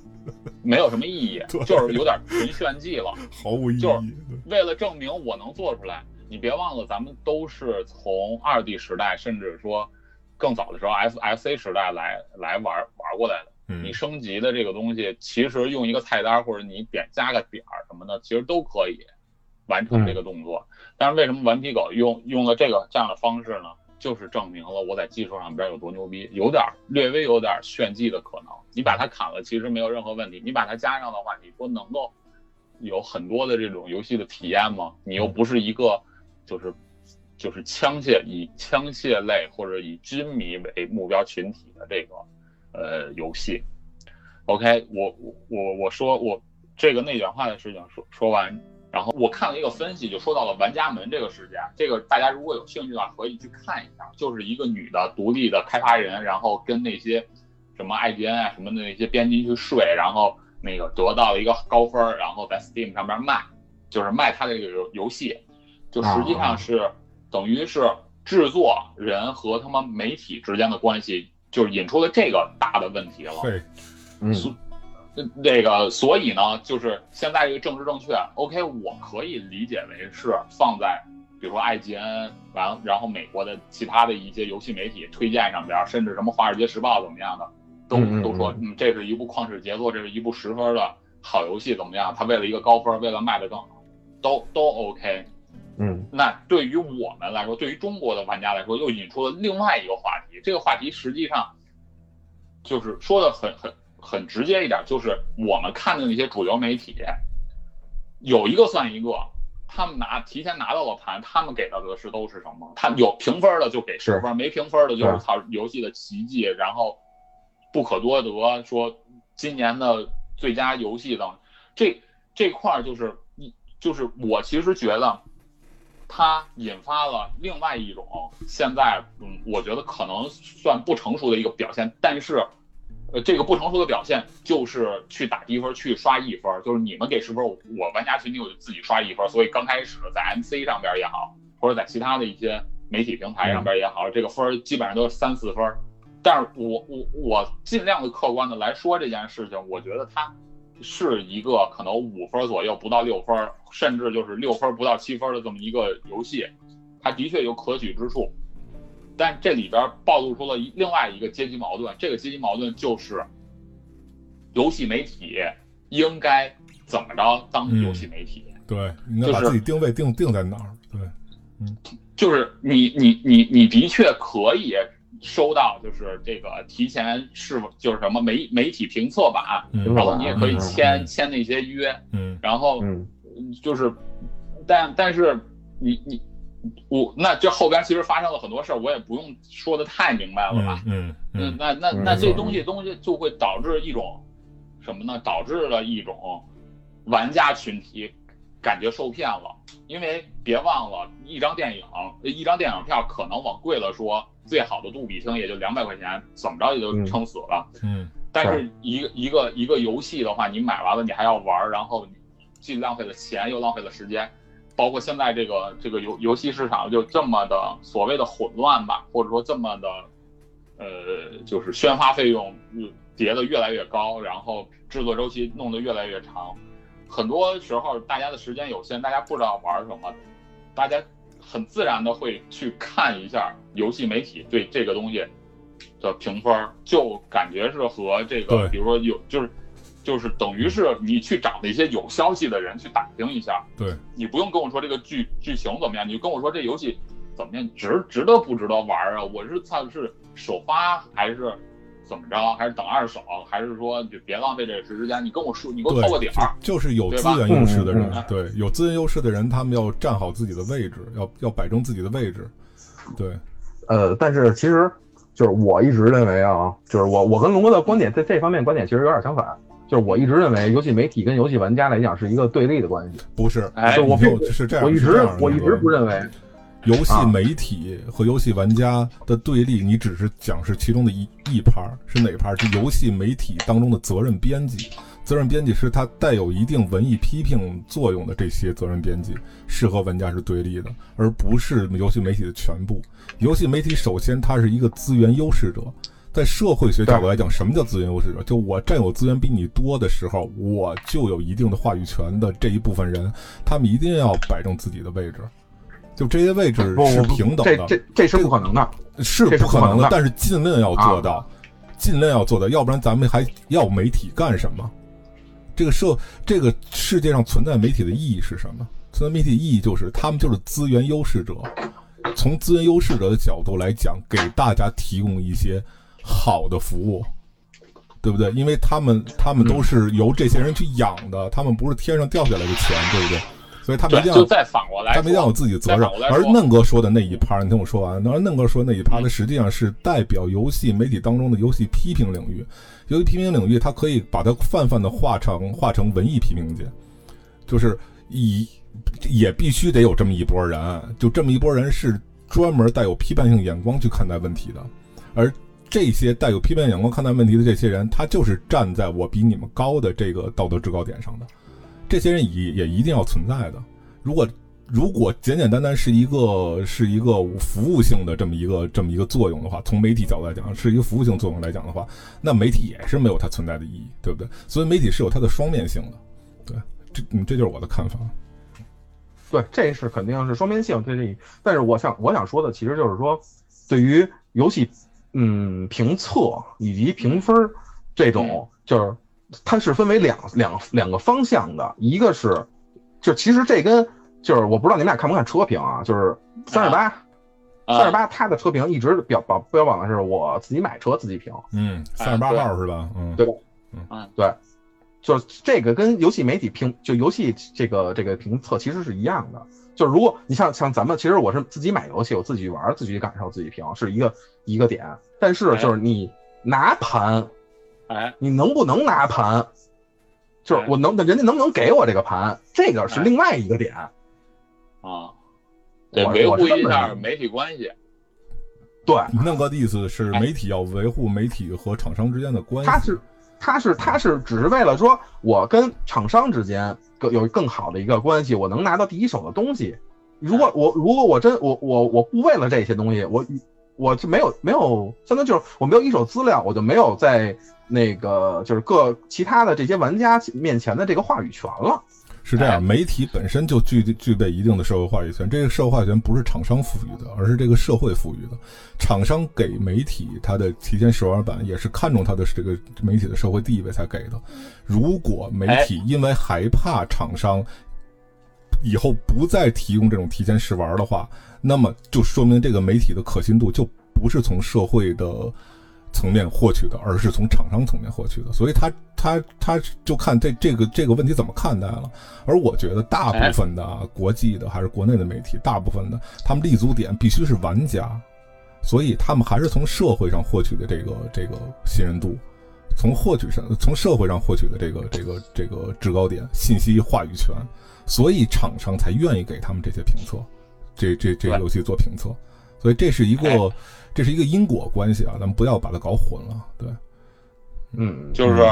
没有什么意义，就是有点纯炫技了，毫无意义。就是为了证明我能做出来。你别忘了，咱们都是从二 D 时代，甚至说更早的时候 F F C 时代来来玩玩过来的。你升级的这个东西，其实用一个菜单或者你点加个点儿什么的，其实都可以。完成这个动作，但是为什么顽皮狗用用了这个这样的方式呢？就是证明了我在技术上边有多牛逼，有点略微有点炫技的可能。你把它砍了，其实没有任何问题；你把它加上的话，你说能够有很多的这种游戏的体验吗？你又不是一个就是就是枪械以枪械类或者以军迷为目标群体的这个呃游戏。OK，我我我我说我这个内卷化的事情说说完，然后我看了一个分析，就说到了玩家门这个事件。这个大家如果有兴趣的话，可以去看一下，就是一个女的独立的开发人，然后跟那些什么 IGN 啊什么的那些编辑去睡，然后那个得到了一个高分，然后在 Steam 上面卖，就是卖他这个游游戏，就实际上是。等于是制作人和他们媒体之间的关系，就是引出了这个大的问题了。对，嗯，那个，所以呢，就是现在这个政治正确，OK，我可以理解为是放在，比如说 IGN 完，然后美国的其他的一些游戏媒体推荐上边，甚至什么《华尔街时报》怎么样的，都都说，嗯，这是一部旷世杰作，这是一部十分的好游戏，怎么样？他为了一个高分，为了卖的更好，都都 OK。嗯，那对于我们来说，对于中国的玩家来说，又引出了另外一个话题。这个话题实际上就是说的很很很直接一点，就是我们看的那些主流媒体，有一个算一个，他们拿提前拿到了盘，他们给到的是都是什么？他有评分的就给十分，没评分的就是操游戏的奇迹，然后不可多得，说今年的最佳游戏等这这块就是一就是我其实觉得。它引发了另外一种现在，嗯，我觉得可能算不成熟的一个表现，但是，呃，这个不成熟的表现就是去打低分，去刷一分，就是你们给十分，我玩家群体我就自己刷一分，所以刚开始在 MC 上边也好，或者在其他的一些媒体平台上边也好，这个分基本上都是三四分，但是我我我尽量的客观的来说这件事情，我觉得它。是一个可能五分左右，不到六分，甚至就是六分不到七分的这么一个游戏，它的确有可取之处，但这里边暴露出了一另外一个阶级矛盾，这个阶级矛盾就是游戏媒体应该怎么着当游戏媒体？对，应该把自己定位定定在哪儿？对，嗯，就是你你你你的确可以。收到就是这个提前是就是什么媒媒体评测版，然后你也可以签签那些约，嗯，然后就是，但但是你你我那这后边其实发生了很多事儿，我也不用说的太明白了吧，嗯嗯，那那那这东西东西就会导致一种什么呢？导致了一种玩家群体感觉受骗了，因为别忘了，一张电影一张电影票可能往贵了说。最好的杜比厅也就两百块钱，怎么着也就撑死了。嗯，但是一个一个一个游戏的话，你买完了你还要玩，然后既浪费了钱又浪费了时间，包括现在这个这个游游戏市场就这么的所谓的混乱吧，或者说这么的，呃，就是宣发费用叠的越来越高，然后制作周期弄得越来越长，很多时候大家的时间有限，大家不知道玩什么，大家。很自然的会去看一下游戏媒体对这个东西的评分，就感觉是和这个，比如说有就是就是等于是你去找那些有消息的人去打听一下。对，你不用跟我说这个剧剧情怎么样，你就跟我说这游戏怎么样，值值得不值得玩啊？我是操是首发还是？怎么着？还是等二手？还是说就别浪费这个时间？你跟我说，你给我透个底儿。就是有资源优势的人，对，有资源优势的人，他们要站好自己的位置，要要摆正自己的位置。对，呃，但是其实就是我一直认为啊，就是我我跟龙哥的观点在这方面观点其实有点相反，就是我一直认为游戏媒体跟游戏玩家来讲是一个对立的关系。不是，哎，我并是这样，我一直我一直不认为。游戏媒体和游戏玩家的对立，你只是讲是其中的一一盘儿，是哪盘儿？是游戏媒体当中的责任编辑。责任编辑是它带有一定文艺批评作用的这些责任编辑，是和玩家是对立的，而不是游戏媒体的全部。游戏媒体首先它是一个资源优势者，在社会学角度来讲，什么叫资源优势者？就我占有资源比你多的时候，我就有一定的话语权的这一部分人，他们一定要摆正自己的位置。就这些位置是平等的，这这这是不可能的，是不可能的。但是尽量要做到，尽量要做到，要不然咱们还要媒体干什么？这个社这个世界上存在媒体的意义是什么？存在媒体的意义就是他们就是资源优势者，从资源优势者的角度来讲，给大家提供一些好的服务，对不对？因为他们他们都是由这些人去养的，他们不是天上掉下来的钱，对不对？所以他们一定要就再反过来，他们一定要有自己的责任。而嫩哥说的那一趴，你听我说完。而嫩哥说那一趴，它实际上是代表游戏媒体当中的游戏批评领域。游戏批评领域，它可以把它泛泛的化成化成文艺批评界，就是以也必须得有这么一波人，就这么一波人是专门带有批判性眼光去看待问题的。而这些带有批判眼光看待问题的这些人，他就是站在我比你们高的这个道德制高点上的。这些人也也一定要存在的。如果如果简简单单是一个是一个服务性的这么一个这么一个作用的话，从媒体角度来讲，是一个服务性作用来讲的话，那媒体也是没有它存在的意义，对不对？所以媒体是有它的双面性的。对，这嗯，这就是我的看法。对，这是肯定是双面性。对这，但是我想我想说的，其实就是说，对于游戏嗯评测以及评分这种，就是它是分为两两两个方向的，一个是就其实这跟。就是我不知道你们俩看不看车评啊？就是三十八，三十八，他的车评一直标榜标榜的是我自己买车自己评。嗯，三十八号是吧？嗯，对，嗯，对，就是这个跟游戏媒体评，就游戏这个这个评测其实是一样的。就是如果你像像咱们，其实我是自己买游戏，我自己玩，自己感受，自己评，是一个一个点。但是就是你拿盘，哎，你能不能拿盘？就是我能，人家能不能给我这个盘？这个是另外一个点。啊，得维护一下媒体关系。对，那个意思是媒体要维护媒体和厂商之间的关系。他是，他是，他是只是为了说，我跟厂商之间更有更好的一个关系，我能拿到第一手的东西。如果我，如果我真我我我不为了这些东西，我我就没有没有，相当于就是我没有一手资料，我就没有在那个就是各其他的这些玩家面前的这个话语权了。是这样，媒体本身就具具备一定的社会话语权。这个社会话语权不是厂商赋予的，而是这个社会赋予的。厂商给媒体它的提前试玩版，也是看中它的这个媒体的社会地位才给的。如果媒体因为害怕厂商以后不再提供这种提前试玩的话，那么就说明这个媒体的可信度就不是从社会的。层面获取的，而是从厂商层面获取的，所以他他他就看这这个这个问题怎么看待了。而我觉得大部分的国际的还是国内的媒体，大部分的他们立足点必须是玩家，所以他们还是从社会上获取的这个这个信任度，从获取上从社会上获取的这个这个这个制高点信息话语权，所以厂商才愿意给他们这些评测，这这这游戏做评测，所以这是一个。这是一个因果关系啊，咱们不要把它搞混了。对，嗯，就是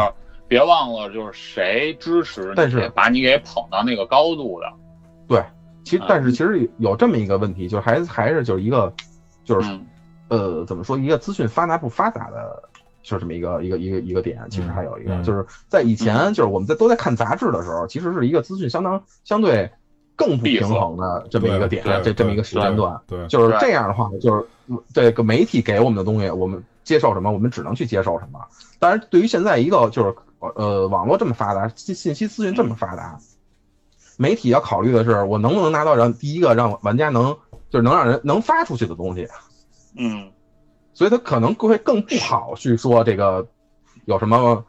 别忘了，就是谁支持，但是把你给捧到那个高度的。对，其实但是其实有这么一个问题，就是还还是就是一个，就是呃，怎么说，一个资讯发达不发达的，就这么一个一个一个一个点。其实还有一个，就是在以前，就是我们在都在看杂志的时候，其实是一个资讯相当相对。更不平衡的这么一个点，这这么一个时间段，对，就是这样的话，就是这个媒体给我们的东西，我们接受什么，我们只能去接受什么。当然，对于现在一个就是呃网络这么发达，信信息资讯这么发达，媒体要考虑的是，我能不能拿到让第一个让玩家能就是能让人能发出去的东西。嗯，所以他可能会更不好去说这个有什么。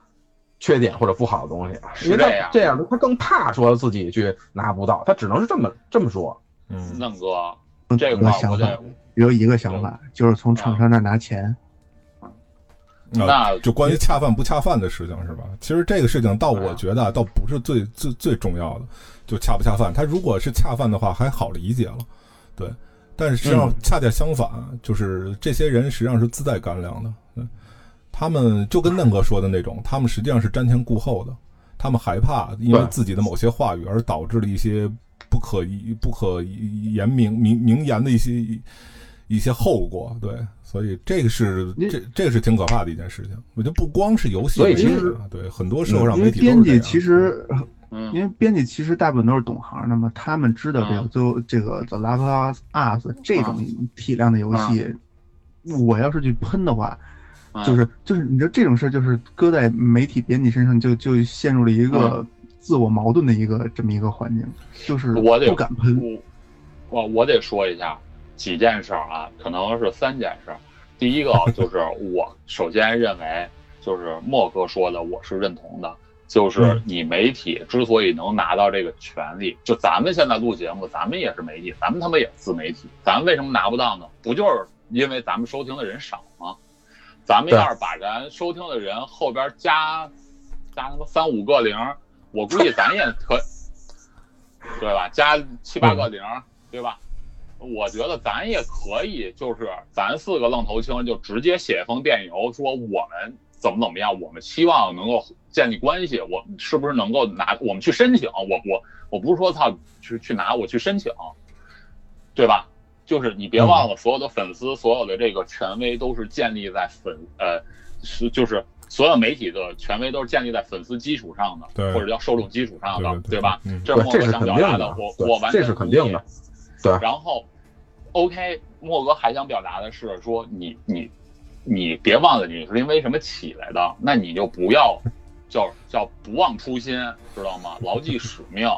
缺点或者不好的东西，因为他这样，他更怕说自己去拿不到，他只能是这么这么说。嗯，嫩哥，这个想法有一个想法，就是从厂商那拿钱。那就关于恰饭不恰饭的事情是吧？其实这个事情，倒我觉得倒不是最最最重要的，就恰不恰饭。他如果是恰饭的话，还好理解了，对。但是实际上恰恰相反，就是这些人实际上是自带干粮的。他们就跟嫩哥说的那种，他们实际上是瞻前顾后的，他们害怕因为自己的某些话语而导致了一些不可不可言明明明言的一些一些后果。对，所以这个是这这个是挺可怕的一件事情。我觉得不光是游戏，所以其实对很多社会上媒体编辑其实，因为编辑其实大部分都是懂行的嘛，他们知道这个就这个 The Last of Us 这种体量的游戏，我要是去喷的话。就是就是，你知道这种事儿，就是搁在媒体编辑身上，就就陷入了一个自我矛盾的一个这么一个环境，就是我得不敢喷。我我得说一下几件事啊，可能是三件事。第一个 就是我首先认为，就是莫哥说的，我是认同的。就是你媒体之所以能拿到这个权利，就咱们现在录节目，咱们也是媒体，咱们他妈也自媒体，咱们为什么拿不到呢？不就是因为咱们收听的人少吗？咱们要是把咱收听的人后边加加他妈三五个零，我估计咱也可，对吧？加七八个零，对吧？我觉得咱也可以，就是咱四个愣头青就直接写封电邮说我们。怎么怎么样？我们希望能够建立关系，我是不是能够拿我们去申请？我我我不是说操去去拿，我去申请，对吧？就是你别忘了，所有的粉丝，所有的这个权威都是建立在粉呃是就是所有媒体的权威都是建立在粉丝基础上的，或者叫受众基础上的，对吧？这是莫哥想表达的，我我完全这是肯定的，对。然后，OK，莫哥还想表达的是说你你。你别忘了你是因为什么起来的，那你就不要叫叫不忘初心，知道吗？牢记使命，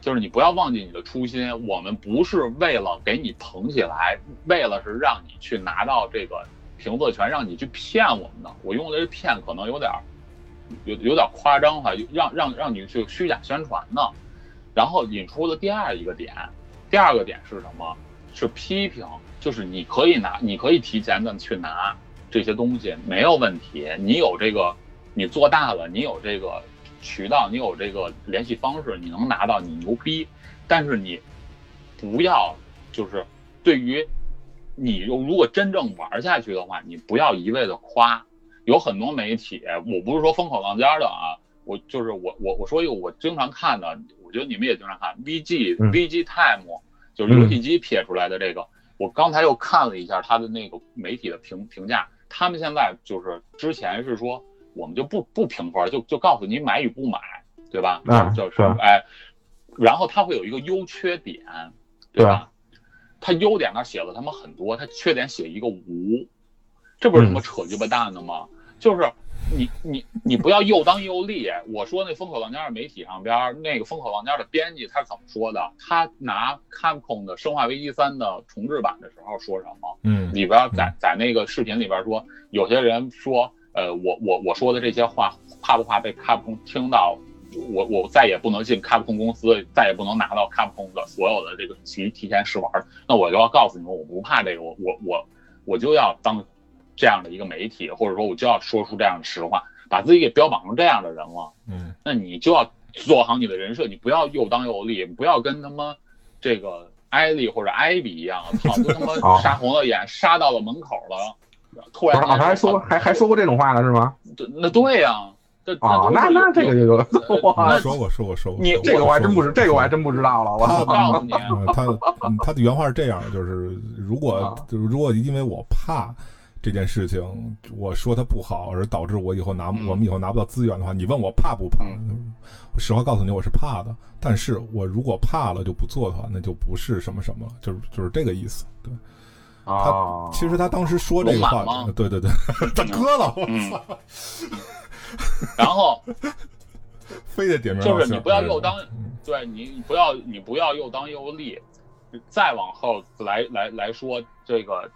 就是你不要忘记你的初心。我们不是为了给你捧起来，为了是让你去拿到这个评测权，让你去骗我们的。我用的这骗可能有点有有点夸张哈，让让让你去虚假宣传呢。然后引出的第二一个点，第二个点是什么？是批评。就是你可以拿，你可以提前的去拿这些东西，没有问题。你有这个，你做大了，你有这个渠道，你有这个联系方式，你能拿到，你牛逼。但是你不要，就是对于你如果真正玩下去的话，你不要一味的夸。有很多媒体，我不是说风口浪尖的啊，我就是我我我说一个我经常看的，我觉得你们也经常看 VG VG Time，就是游戏机撇出来的这个。我刚才又看了一下他的那个媒体的评评价，他们现在就是之前是说我们就不不评分，就就告诉你买与不买，对吧？啊，就是哎，然后他会有一个优缺点，对吧？他优点那写了他妈很多，他缺点写一个无，这不是他妈扯鸡巴蛋的吗？就是。你你你不要又当又立。我说那风口浪尖的媒体上边，那个风口浪尖的编辑他是怎么说的？他拿 Capcom 的《生化危机三》的重置版的时候说什么？嗯，里边在在那个视频里边说，有些人说，呃，我我我说的这些话，怕不怕被 Capcom 听到？我我再也不能进 Capcom 公司，再也不能拿到 Capcom 的所有的这个提提前试玩。那我就要告诉你们，我不怕这个，我我我我就要当。这样的一个媒体，或者说我就要说出这样的实话，把自己给标榜成这样的人了。嗯，那你就要做好你的人设，你不要又当又立，不要跟他妈这个艾丽或者艾比一样，操，都他妈杀红了眼，杀到了门口了。突然，他还说还还说过这种话呢，是吗？对，那对呀，这啊，那那这个就 哇，说过说过说过，你这个我还真不知，这个我还真不知道了。我告诉你，他他的原话是这样，就是如果就是如果因为我怕。这件事情，我说他不好，而导致我以后拿我们以后拿不到资源的话，你问我怕不怕？我实话告诉你，我是怕的。但是我如果怕了就不做的话，那就不是什么什么，就是就是这个意思。对，他其实他当时说这个话，对对对，大哥了，我操！然后 非得点名，就是你不要又当，对你不要你不要又当又立。再往后来来来说这个。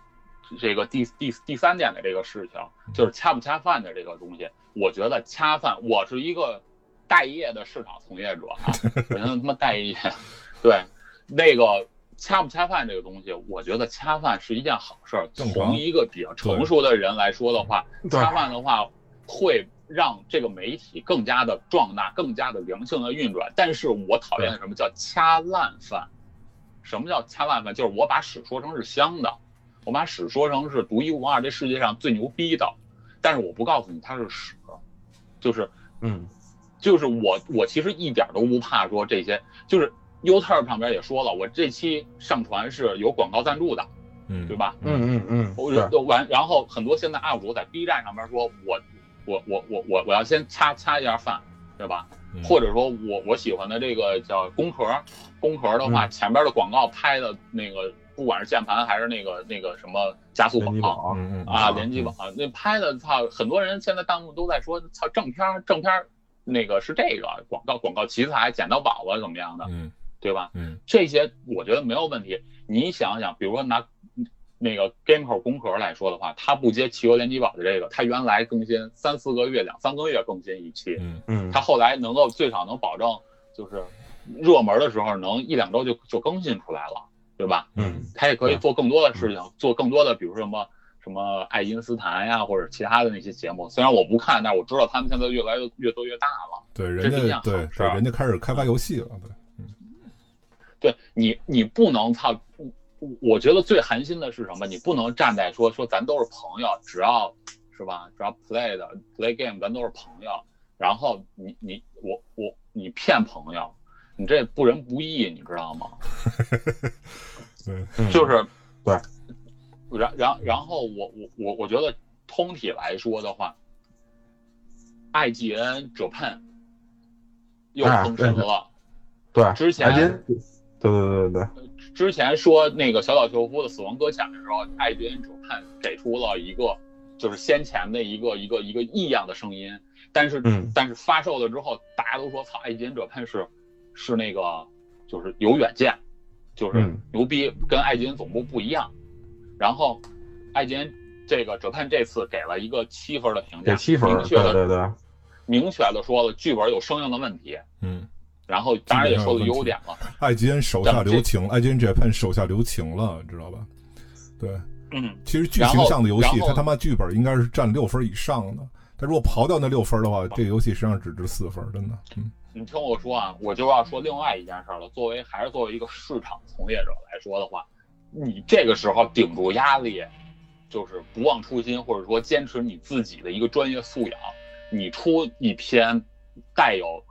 这个第第第三点的这个事情，就是恰不恰饭的这个东西。我觉得恰饭，我是一个待业的市场从业者啊，我他妈待业。对，那个恰不恰饭这个东西，我觉得恰饭是一件好事儿。从一个比较成熟的人来说的话，恰饭的话会让这个媒体更加的壮大，更加的良性的运转。但是我讨厌什么叫恰烂饭？什么叫恰烂饭？就是我把屎说成是香的。我把屎说成是独一无二，这世界上最牛逼的，但是我不告诉你它是屎，就是，嗯，就是我我其实一点都不怕说这些，就是 YouTube 上边也说了，我这期上传是有广告赞助的，嗯，对吧？嗯嗯嗯，我完，然后很多现在 UP 主在 B 站上边说，我我我我我我要先掐掐一下饭，对吧？或者说我我喜欢的这个叫工壳，工壳的话，前边的广告拍的那个。不管是键盘还是那个那个什么加速宝啊，联机宝那拍的操，很多人现在弹幕都在说操正片正片那个是这个广告广告题材捡到宝了怎么样的，对吧？嗯，这些我觉得没有问题。你想想，比如说拿那个 GamePro 工壳来说的话，它不接汽油联机宝的这个，它原来更新三四个月、两三个月更新一期，嗯嗯，它后来能够最少能保证就是热门的时候能一两周就就更新出来了，对吧？嗯，它也可以做更多的事情，做更多的，比如说什么什么爱因斯坦呀，或者其他的那些节目。虽然我不看，但是我知道他们现在越来越越做越大了。对，人家对对，人家开始开发游戏了，对，嗯，对你你不能操。我觉得最寒心的是什么？你不能站在说说咱都是朋友，只要是吧，只要 play 的 play game，咱都是朋友。然后你你我我你骗朋友，你这不仁不义，你知道吗？对，就是对。然然然后我我我我觉得通体来说的话，IGN Japan 又封神了。对，之前对对对对。之前说那个小岛秀夫的死亡搁浅的时候，IGN Japan 给出了一个就是先前的一个一个一个异样的声音，但是、嗯、但是发售了之后，大家都说操，IGN Japan 是是那个就是有远见，就是牛逼，嗯、跟 IGN 总部不一样。然后 IGN 这个 Japan 这次给了一个七分的评价，七分，明确的对对对，明确的说了剧本有生硬的问题，嗯。然后当然也说了优点了。爱吉恩手下留情，爱吉恩 Japan 手下留情了，知道吧？对，嗯，其实剧情向的游戏，它他妈剧本应该是占六分以上的。他如果刨掉那六分的话，这个游戏实际上只值四分，真的。嗯，你听我说啊，我就要说另外一件事了。作为还是作为一个市场从业者来说的话，你这个时候顶住压力，就是不忘初心，或者说坚持你自己的一个专业素养，你出一篇带有。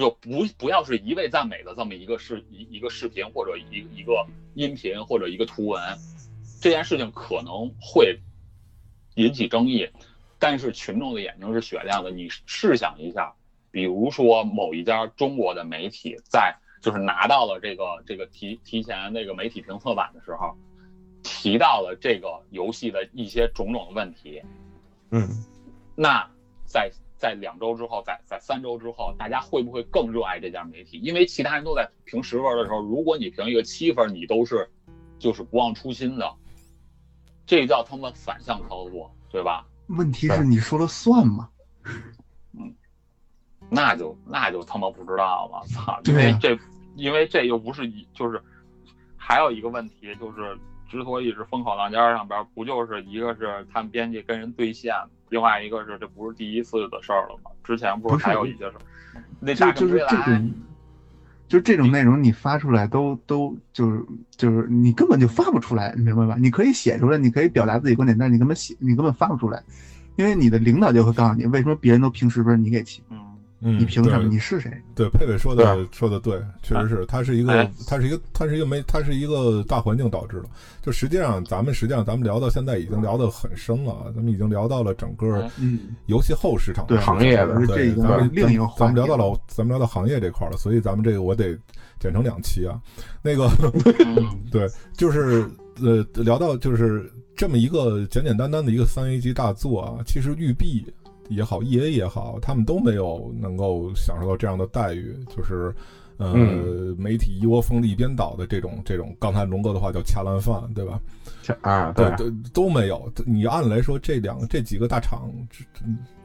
就不不要是一味赞美的这么一个视一一个视频或者一一个音频或者一个图文，这件事情可能会引起争议，但是群众的眼睛是雪亮的。你试想一下，比如说某一家中国的媒体在就是拿到了这个这个提提前那个媒体评测版的时候，提到了这个游戏的一些种种的问题，嗯，那在。在两周之后，在在三周之后，大家会不会更热爱这家媒体？因为其他人都在评十分的时候，如果你评一个七分，你都是就是不忘初心的，这叫他们反向操作，对吧？问题是你说了算吗？嗯，那就那就他妈不知道了，操！因为这因为这又不是一就是还有一个问题就是。之所以是风口浪尖上边，不就是一个是他们编辑跟人对线，另外一个是这不是第一次的事儿了吗？之前不是还有一些事儿？那大就是这种，就这种内容你发出来都都就是就是你根本就发不出来，你明白吧？你可以写出来，你可以表达自己观点，但是你根本写你根本发不出来，因为你的领导就会告诉你，为什么别人都评十分，你给七？嗯。嗯，你凭什么？你是谁？对，佩佩说的说的对，确实是，它是一个，它是一个，它是一个没，它是一个大环境导致的。就实际上，咱们实际上咱们聊到现在已经聊得很深了，咱们已经聊到了整个游戏后市场行业的，对，咱们另一个，咱们聊到了，咱们聊到行业这块了，所以咱们这个我得剪成两期啊。那个，对，就是呃，聊到就是这么一个简简单单的一个三 A 级大作啊，其实育碧。也好，E A 也好，他们都没有能够享受到这样的待遇，就是，呃，嗯、媒体一窝蜂的一边倒的这种这种，刚才龙哥的话叫掐烂饭，对吧？啊，对对都没有。你按来说，这两这几个大厂之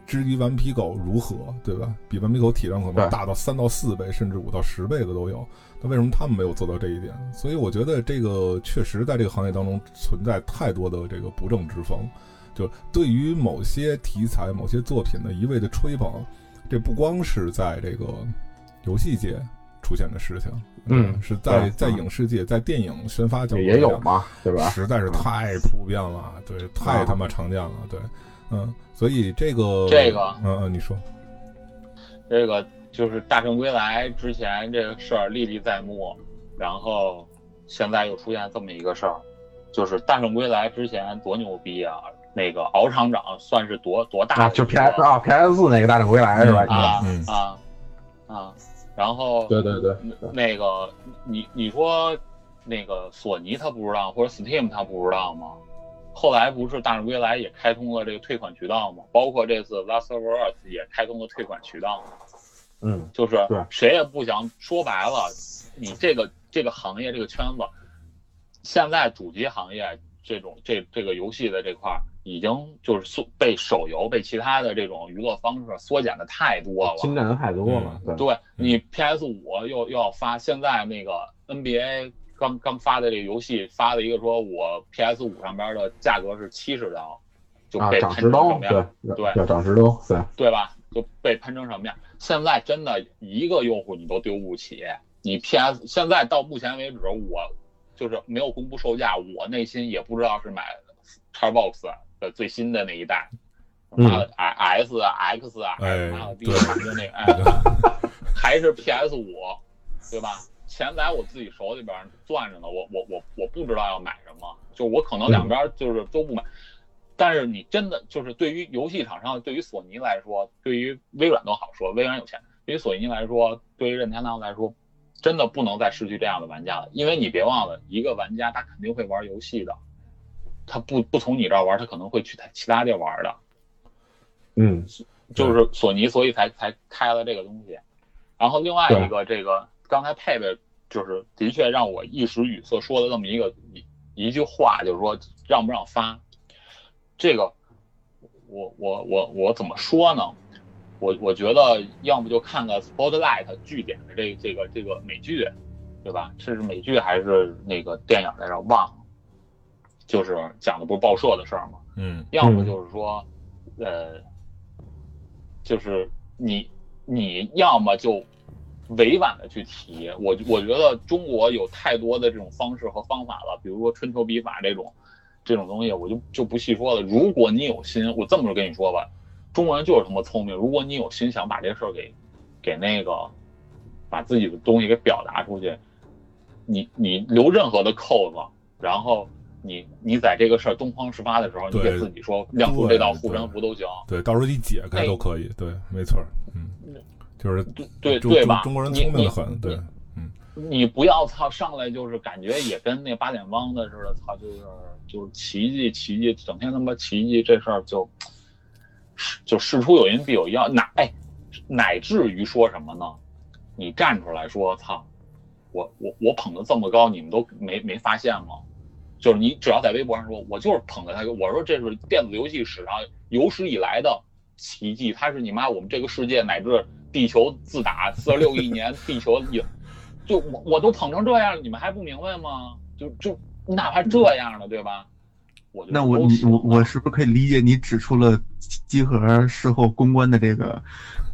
之于顽皮狗如何，对吧？比顽皮狗体量可能大到三到四倍，甚至五到十倍的都有。那为什么他们没有做到这一点？所以我觉得这个确实在这个行业当中存在太多的这个不正之风。就对于某些题材、某些作品的一味的吹捧，这不光是在这个游戏界出现的事情，嗯，是在在影视界、在电影宣发角度也有嘛，对吧？实在是太普遍了，对，太他妈常见了，对，嗯，所以这个这个，嗯嗯，你说，这个就是《大圣归来》之前这个事儿历历在目，然后现在又出现这么一个事儿，就是《大圣归来》之前多牛逼啊！那个敖厂长算是多多大？就 P S 啊，P S 四那个大圣归来是吧？啊啊啊！然后对对对，那个你你说那个索尼他不知道，或者 Steam 他不知道吗？后来不是大圣归来也开通了这个退款渠道吗？包括这次 Last of Us 也开通了退款渠道。嗯，就是对，谁也不想说白了，你这个这个行业这个圈子，现在主机行业。这种这这个游戏的这块儿，已经就是缩被手游被其他的这种娱乐方式缩减的太多了，侵占的太多了。对你 PS 五又又要发，现在那个 NBA 刚刚发的这个游戏发了一个说，我 PS 五上边的价格是七十刀，就被喷成什么样？对，要涨十刀，对对吧？就被喷成什么样？现在真的一个用户你都丢不起。你 PS 现在到目前为止，我就是没有公布售价，我内心也不知道是买 Xbox 的最新的那一代，妈的 S 啊 X 啊，妈的第反正那个哎，还是 PS 五，对吧？钱在我自己手里边攥着呢，我我我我不知道要买什么，就我可能两边就是都不买。但是你真的就是对于游戏厂商，对于索尼来说，对于微软都好说，微软有钱；对于索尼来说，对于任天堂来说。真的不能再失去这样的玩家了，因为你别忘了，一个玩家他肯定会玩游戏的，他不不从你这儿玩，他可能会去他其他地儿玩的。嗯，就是索尼，所以才才开了这个东西。然后另外一个，这个刚才佩佩就是的确让我一时语塞，说了这么一个一一句话，就是说让不让发，这个我我我我怎么说呢？我我觉得要么就看个 Spotlight 据点的这这个这个美剧，对吧？这是美剧还是那个电影来着？忘了。就是讲的不是报社的事儿吗？嗯。要么就是说，呃，就是你你要么就委婉的去提。我我觉得中国有太多的这种方式和方法了，比如说春秋笔法这种这种东西，我就就不细说了。如果你有心，我这么着跟你说吧。中国人就是他妈聪明。如果你有心想把这事儿给，给那个，把自己的东西给表达出去，你你留任何的扣子，然后你你在这个事儿东窗事发的时候，你给自己说亮出这道护身符都行。对，到时候你解开都可以。对，没错。嗯，就是对对吧？中国人聪明的很。对，嗯。你不要操上来就是感觉也跟那八点汪的似的，操就是就是奇迹奇迹，整天他妈奇迹这事儿就。就事出有因必有因，乃哎，乃至于说什么呢？你站出来说，操，我我我捧的这么高，你们都没没发现吗？就是你只要在微博上说，我就是捧的他，我说这是电子游戏史上有史以来的奇迹，他是你妈我们这个世界乃至地球自打四十六亿年地球也，就我我都捧成这样，你们还不明白吗？就就哪怕这样了，对吧？那我你我我是不是可以理解你指出了集合事后公关的这个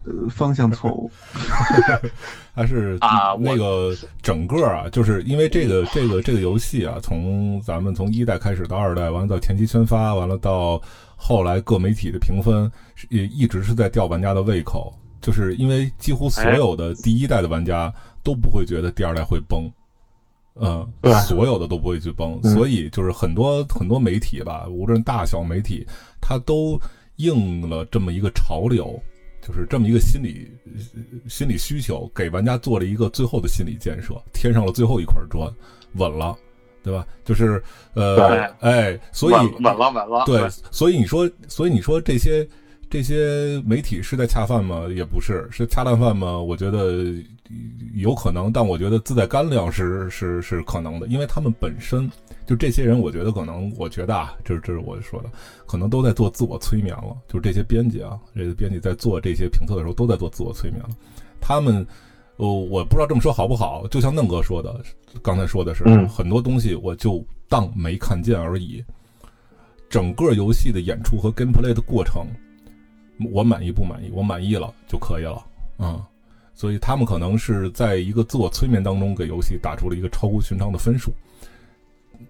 呃方向错误？还是啊那个整个啊，就是因为这个这个这个游戏啊，从咱们从一代开始到二代，完了到前期宣发，完了到后来各媒体的评分，也一直是在吊玩家的胃口，就是因为几乎所有的第一代的玩家都不会觉得第二代会崩。嗯，所有的都不会去崩，所以就是很多很多媒体吧，无论大小媒体，它都应了这么一个潮流，就是这么一个心理心理需求，给玩家做了一个最后的心理建设，添上了最后一块砖，稳了，对吧？就是呃，哎，所以稳了稳了，对，所以你说，所以你说这些这些媒体是在恰饭吗？也不是，是恰烂饭吗？我觉得。有可能，但我觉得自带干粮是是是可能的，因为他们本身就这些人，我觉得可能，我觉得啊，这是这是我说的，可能都在做自我催眠了。就是这些编辑啊，这些编辑在做这些评测的时候，都在做自我催眠了。他们，哦，我不知道这么说好不好，就像嫩哥说的，刚才说的是很多东西，我就当没看见而已。整个游戏的演出和 gameplay 的过程，我满意不满意？我满意了就可以了，嗯。所以他们可能是在一个自我催眠当中，给游戏打出了一个超乎寻常的分数。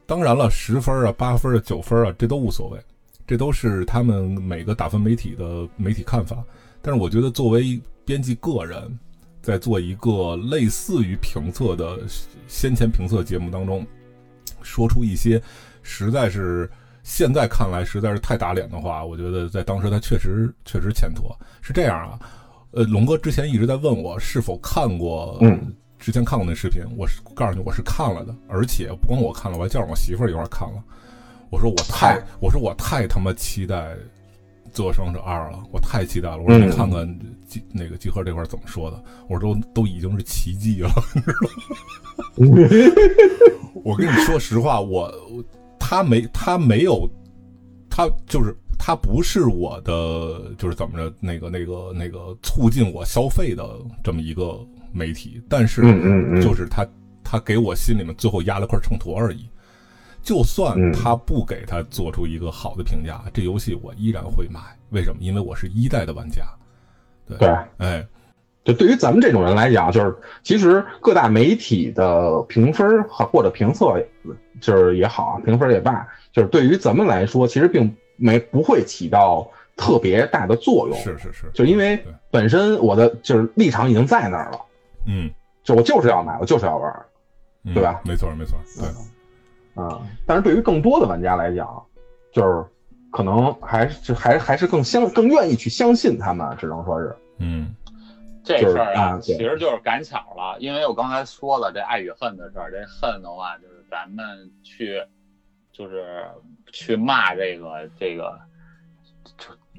当然了，十分啊、八分啊、九分啊，这都无所谓，这都是他们每个打分媒体的媒体看法。但是我觉得，作为编辑个人，在做一个类似于评测的先前评测节目当中，说出一些实在是现在看来实在是太打脸的话，我觉得在当时他确实确实欠妥。是这样啊。呃，龙哥之前一直在问我是否看过，嗯，之前看过那视频，我是告诉你我是看了的，而且不光我看了，我还叫上我媳妇儿一块儿看了。我说我太，我说我太他妈期待《自我生者二》了，我太期待了。我说你看看集那个集合这块怎么说的？我说都都已经是奇迹了，你知道吗？我跟你说实话，我。他没他没有，他就是他不是我的，就是怎么着那个那个那个促进我消费的这么一个媒体，但是就是他他给我心里面最后压了块秤砣而已。就算他不给他做出一个好的评价，这游戏我依然会买。为什么？因为我是一代的玩家。对，哎，就对于咱们这种人来讲，就是其实各大媒体的评分和或者评测，就是也好，评分也罢，就是对于咱们来说，其实并没不会起到特别大的作用。是是是，就因为本身我的就是立场已经在那儿了。嗯，就我就是要买，我就是要玩，对吧？没错没错，对。啊，但是对于更多的玩家来讲，就是可能还是还还是更相更愿意去相信他们，只能说是，嗯，这事儿啊，其实就是赶巧了，因为我刚才说了这爱与恨的事儿，这恨的话就是咱们去就是去骂这个这个，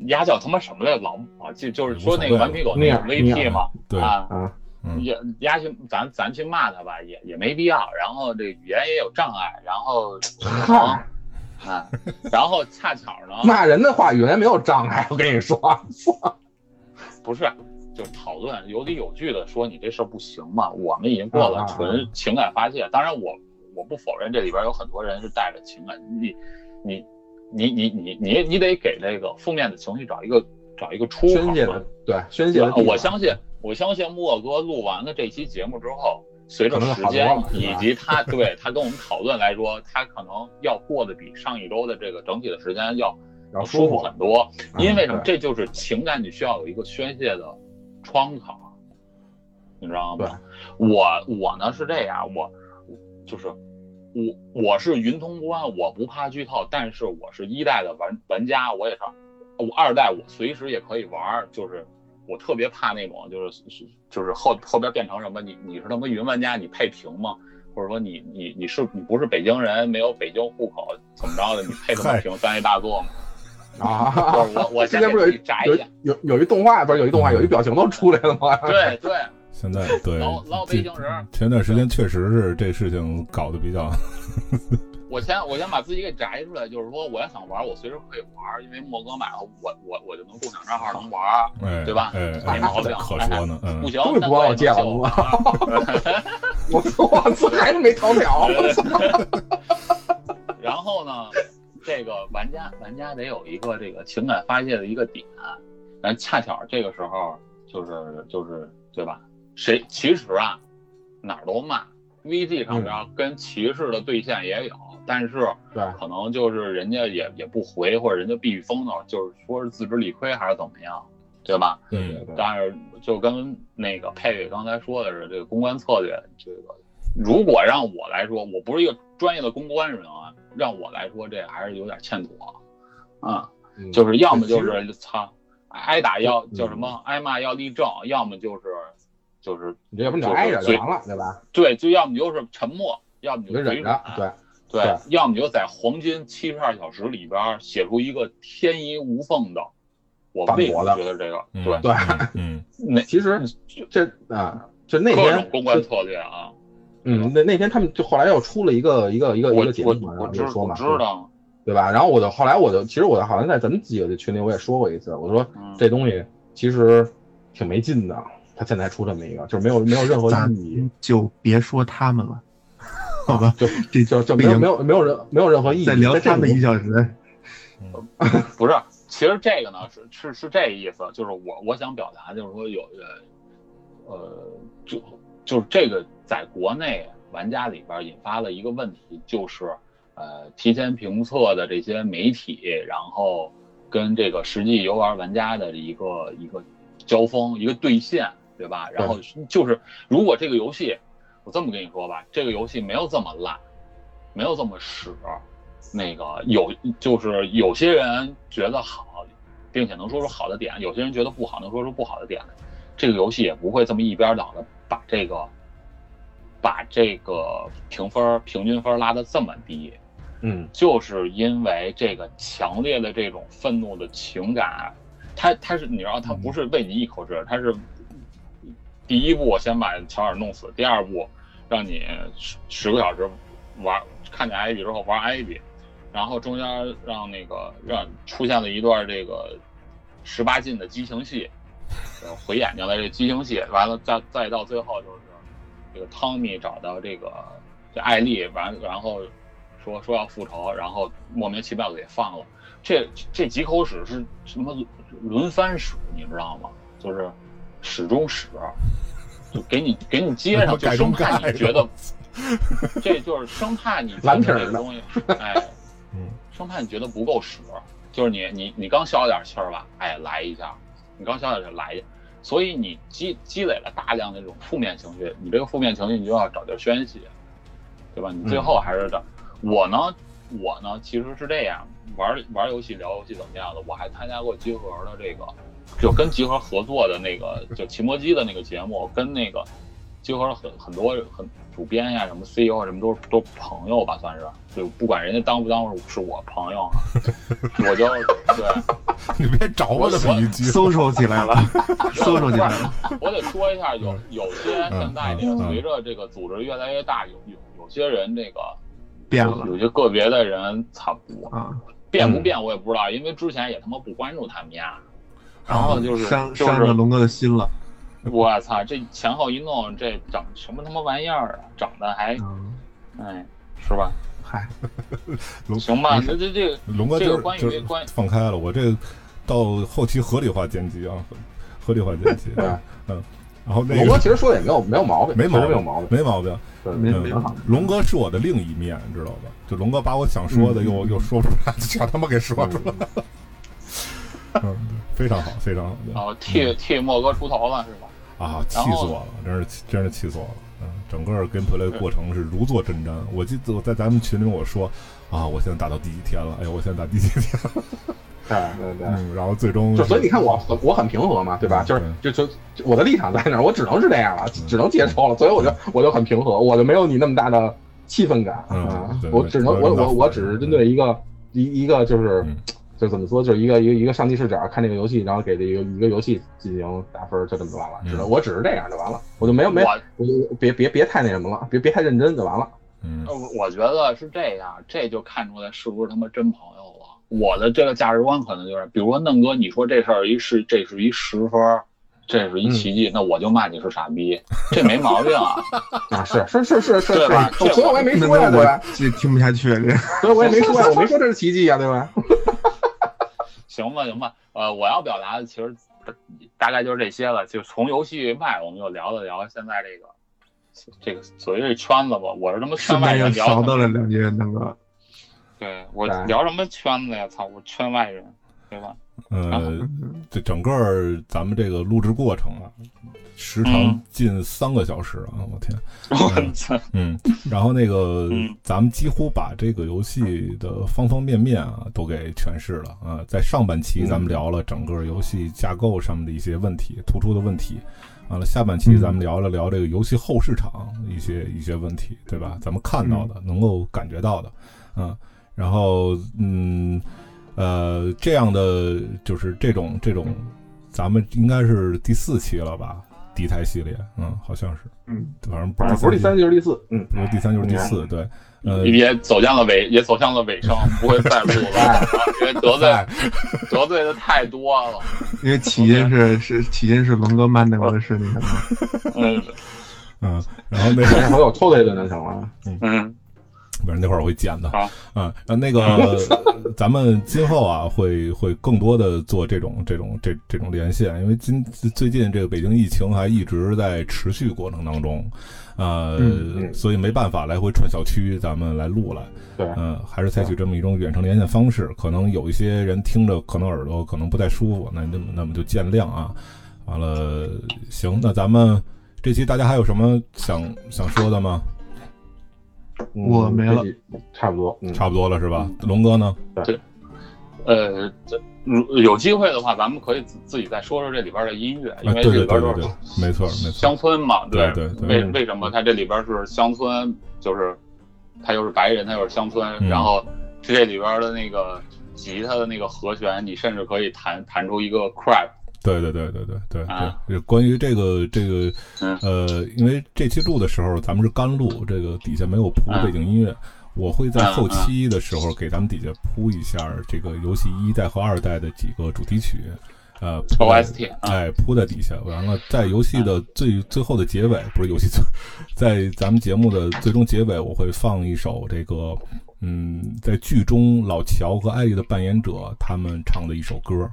丫叫他妈什么来老啊，就就是说那个顽皮狗那个 VP 嘛，对啊。也丫去咱咱去骂他吧，也也没必要。然后这语言也有障碍，然后 啊，然后恰巧呢，骂人的话语言没有障碍。我跟你说，不是，就讨论有理有据的说你这事儿不行嘛。我们已经过了纯情感发泄，当然我我不否认这里边有很多人是带着情感，你你你你你你你得给这个负面的情绪找一个找一个出口。宣泄的对宣泄的，我相信。我相信莫哥录完了这期节目之后，随着时间以及他对他跟我们讨论来说，他可能要过得比上一周的这个整体的时间要要舒服很多。因为什么？这就是情感，你需要有一个宣泄的窗口，你知道吗？我我呢是这样，我就是我我是云通关，我不怕剧透，但是我是一代的玩玩家，我也是我二代，我随时也可以玩，就是。我特别怕那种，就是就是后后边变成什么？你你是他妈云玩家，你配屏吗？或者说你你你是你不是北京人，没有北京户口，怎么着的？你配他妈屏三 A 大作吗？啊！我我现在不是有一有有有一动画，不是有一动画，有一表情都出来了吗？对对。现在对老老北京人。前段时间确实是这事情搞得比较。我先我先把自己给摘出来，就是说我要想玩，我随时可以玩，因为莫哥买了，我我我就能共享账号能玩，对吧？没毛病。可说呢，不行，我借了吗？我操！我操！还是没逃票。然后呢，这个玩家玩家得有一个这个情感发泄的一个点，但恰巧这个时候就是就是对吧？谁其实啊哪儿都骂。VG 上边跟骑士的对线也有，但是对可能就是人家也也不回，或者人家避避风头，就是说是自知理亏还是怎么样，对吧？对对对。但是就跟那个佩佩刚才说的是，这个公关策略，这个如果让我来说，我不是一个专业的公关人啊，让我来说这还是有点欠妥啊，就是要么就是操挨打要叫什么挨骂要立正，要么就是。就是你这要不你就挨着就完了，对吧？对，就要么就是沉默，要么就忍着，对对，要么就在黄金七十二小时里边写出一个天衣无缝的。我为什么觉得这个？对对，嗯，那其实这啊，就那天公关策略啊，嗯，那那天他们就后来又出了一个一个一个一个节目，我就说嘛，知道，对吧？然后我就后来我就其实我好像在咱们几个的群里我也说过一次，我说这东西其实挺没劲的。他现在出这么一个，就是没有没有任何意义，就别说他们了，好吧？就这就就没有没有没有任没有任何意义。再聊他们一小时，不是，其实这个呢是是是这意思，就是我我想表达就是说有呃呃就就是这个在国内玩家里边引发了一个问题，就是呃提前评测的这些媒体，然后跟这个实际游玩玩家的一个一个交锋一个对线。对吧？然后就是，如果这个游戏，我这么跟你说吧，这个游戏没有这么烂，没有这么屎，那个有就是有些人觉得好，并且能说出好的点，有些人觉得不好，能说出不好的点来，这个游戏也不会这么一边倒的把这个把这个评分平均分拉得这么低。嗯，就是因为这个强烈的这种愤怒的情感，他他是你知道，他不是喂你一口汁，他是。第一步，先把乔尔弄死；第二步，让你十十个小时玩，看见艾比之后玩艾比，然后中间让那个让出现了一段这个十八禁的激情戏，毁眼睛的这激情戏，完了再再到最后就是这个汤米找到这个这艾丽，完然后说说要复仇，然后莫名其妙的给放了。这这几口屎是什么轮番屎，你知道吗？就是屎中屎，就给你给你接上，就生怕你觉得，这就是生怕你觉得这个东西，哎，生怕你觉得不够屎，就是你你你刚消了点气儿吧，哎，来一下，你刚消点气儿来一下，所以你积积累了大量的这种负面情绪，你这个负面情绪你就要找地宣泄，对吧？你最后还是找，我呢，我呢其实是这样。玩玩游戏聊游戏怎么样的？我还参加过集合的这个，就跟集合合作的那个，就骑摩机的那个节目，跟那个集合了很很多很主编呀，什么 CEO 啊，什么都都朋友吧，算是，就不管人家当不当是我朋友，我就对，你别找我的笔记，搜收起来了，搜收起来了。我得说一下，有有些现在这个随着这个组织越来越大，有有有些人这个变了，有些个别的人差不多啊。变不变我也不知道，因为之前也他妈不关注他们家，然后就是伤伤着龙哥的心了。我操，这前后一弄，这整什么他妈玩意儿啊？整的还，哎，是吧？嗨，行吧，那这这个龙哥这个关于关放开了，我这到后期合理化剪辑啊，合理化剪辑，嗯。然后龙哥其实说的也没有没有毛病，没毛病，没有毛病，没毛病。没没好。龙哥是我的另一面，知道吧？就龙哥把我想说的又又说出来，全他妈给说出来了。嗯，非常好，非常好。哦，替替莫哥出头了是吧？啊，气死我了！真是真是气死我了。嗯，整个 gameplay 过程是如坐针毡。我记得我在咱们群里我说啊，我现在打到第几天了？哎呀，我现在打第几天了？对对对，嗯，然后最终就所以你看我我很平和嘛，对吧？就是就就我的立场在那儿，我只能是这样了，只能接受了，所以我就我就很平和，我就没有你那么大的气氛感啊，我只能我我我只是针对一个一一个就是就怎么说，就是一个一个一个上帝视角看这个游戏，然后给这一个一个游戏进行打分，就这么就完了，只能我只是这样就完了，我就没有没我就别别别太那什么了，别别太认真就完了。嗯，我觉得是这样，这就看出来是不是他妈真朋友了。我的这个价值观可能就是，比如说嫩哥，你说这事儿一是这是一十分，这是一奇迹，那我就骂你是傻逼，这没毛病啊。啊，是是是是是，对吧？所以我也没说呀，对吧？这听不下去这，所以我也没说呀，我没说这是奇迹呀，对吧？行吧，行吧，呃，我要表达的其实大概就是这些了。就从游戏外，我们就聊了聊现在这个这个所谓这圈子吧。我是他妈圈外人聊到了两句，那个。对我聊什么圈子呀？操，我圈外人，对吧？呃，这整个咱们这个录制过程啊，时长近三个小时啊！我天，我操，嗯，然后那个咱们几乎把这个游戏的方方面面啊都给诠释了啊。在上半期咱们聊了整个游戏架构上面的一些问题、突出的问题，完了下半期咱们聊了聊这个游戏后市场一些一些问题，对吧？咱们看到的、能够感觉到的，嗯。然后，嗯，呃，这样的就是这种这种，咱们应该是第四期了吧？敌台系列，嗯，好像是，嗯，反正不是第三就是第四，嗯，不是第三就是第四，对，呃，也走向了尾，也走向了尾声，不会再录了，因为得罪得罪的太多了。因为起因是是起因是龙哥慢那个是那什么，嗯。嗯，然后那个 还有抽他一顿就行了，嗯。反正那会儿我会剪的，嗯，那个咱们今后啊会会更多的做这种这种这这种连线，因为今最近这个北京疫情还一直在持续过程当中，呃，所以没办法来回串小区，咱们来录了，对，嗯，还是采取这么一种远程连线方式，可能有一些人听着可能耳朵可能不太舒服，那那么那么就见谅啊。完了，行，那咱们这期大家还有什么想想说的吗？我没了，差不多，差不多了是吧？龙哥呢？对，呃，这有机会的话，咱们可以自自己再说说这里边的音乐，因为这里边都是没错，没错，乡村嘛，对对。为为什么它这里边是乡村？就是他又是白人，他又是乡村，然后这里边的那个吉他的那个和弦，你甚至可以弹弹出一个 crap。对对对对对对对，关于这个这个，呃，因为这期录的时候咱们是干录，这个底下没有铺背景音乐，我会在后期的时候给咱们底下铺一下这个游戏一代和二代的几个主题曲，呃，OST，哎，铺在底下。完了，在游戏的最最后的结尾，不是游戏最，在咱们节目的最终结尾，我会放一首这个，嗯，在剧中老乔和艾丽的扮演者他们唱的一首歌。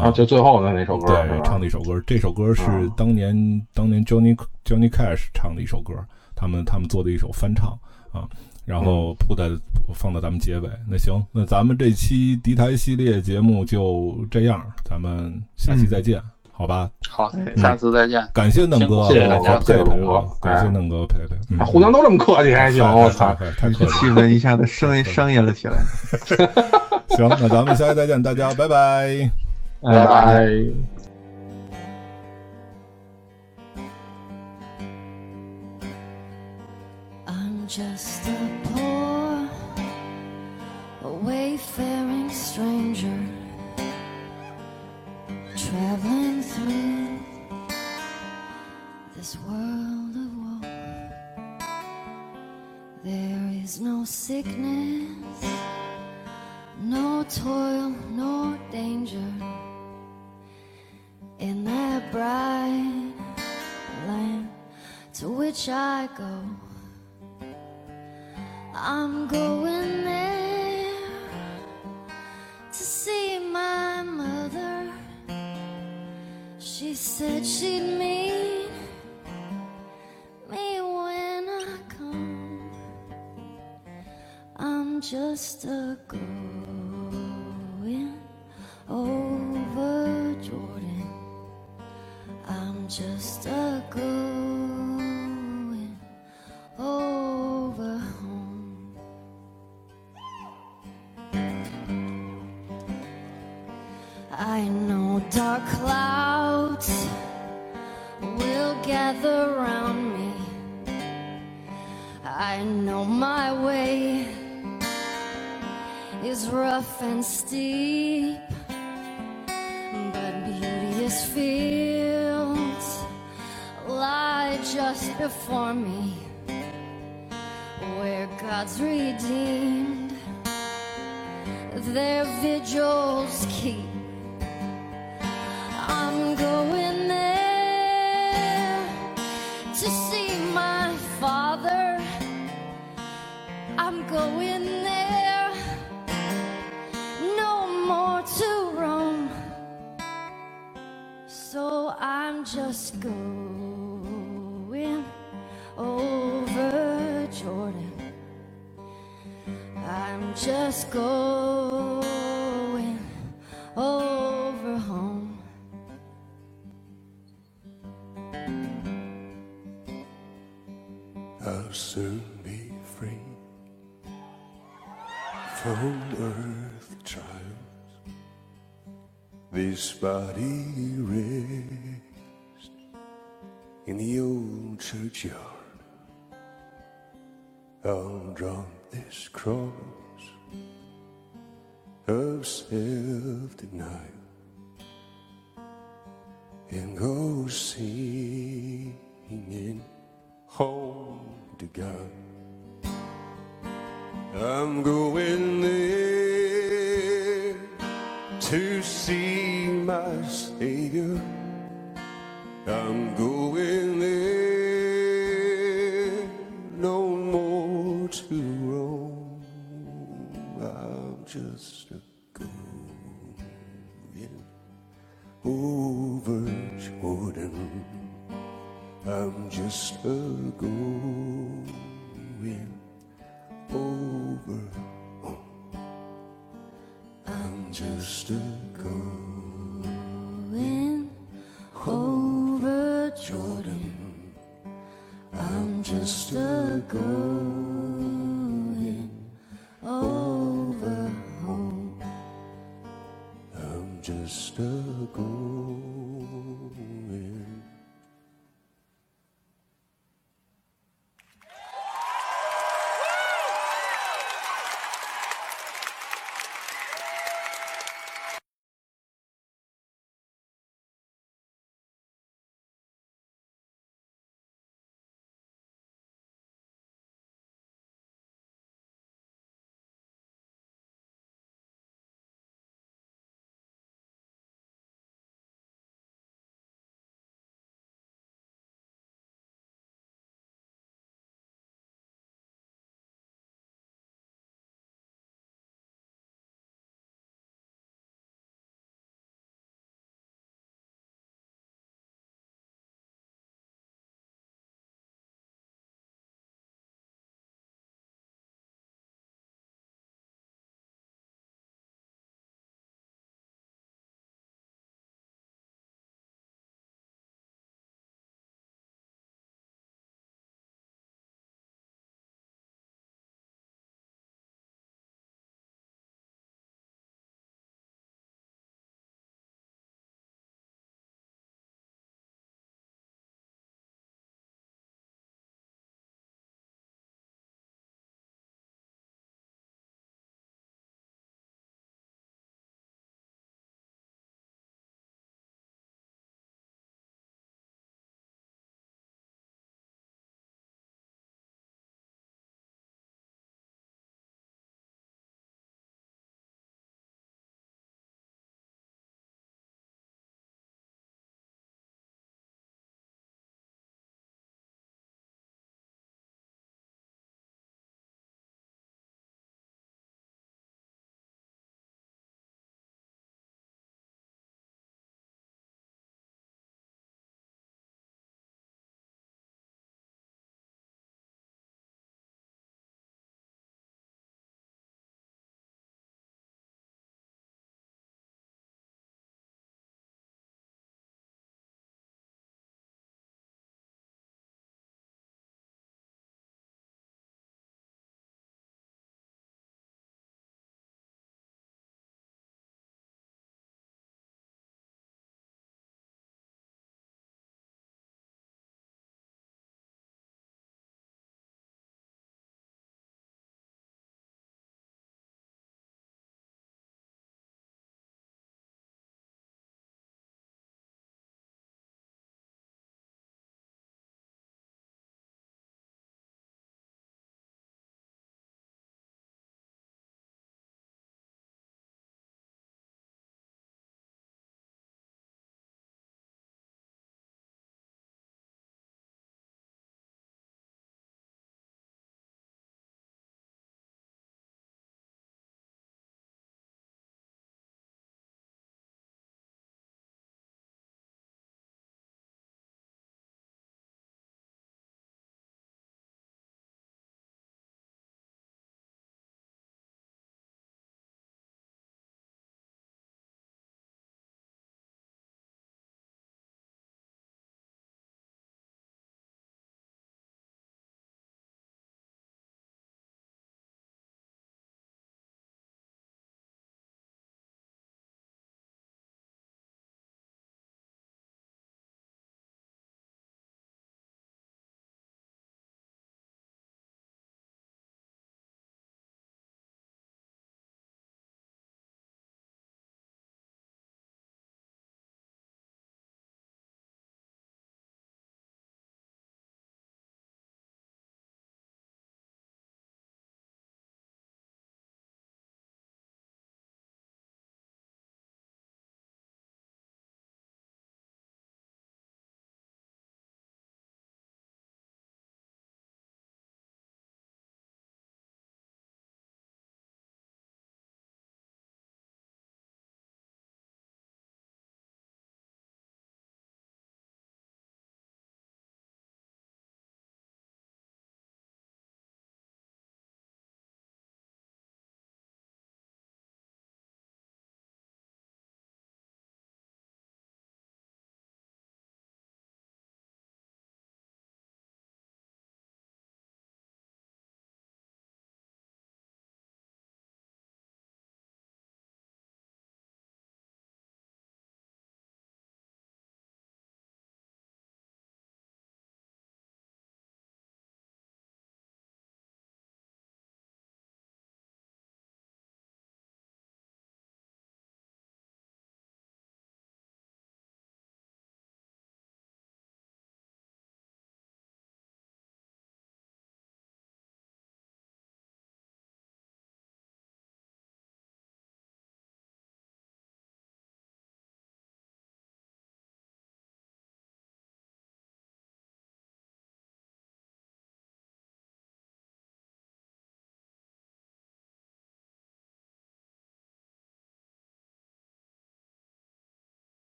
啊，就最后的那首歌，对，唱的一首歌。这首歌是当年当年 Johnny Johnny Cash 唱的一首歌，他们他们做的一首翻唱啊。然后铺在放到咱们结尾。那行，那咱们这期敌台系列节目就这样，咱们下期再见，好吧？好，下次再见。感谢嫩哥，谢谢大家，谢谢嫩哥，感谢嫩哥陪陪。互相都这么客气还行，我操，太客气，气氛一下子商商业了起来。行，那咱们下期再见，大家拜拜。I'm just a poor, wayfaring stranger traveling through this world of woe. There is no sickness, no toil, no danger in that bright land to which I go. I'm going there to see my mother. She said she'd meet me when I come. I'm just a going over. I'm just a going over home. I know dark clouds will gather around me. I know my way is rough and steep, but beauteous fields lie just before me, where God's redeemed their vigils keep. I'm going there to see my father. I'm going there, no more to roam. So I'm just going going over home. I'll soon be free from earth trials. This body rests in the old churchyard. I'll drop this cross Didn't know.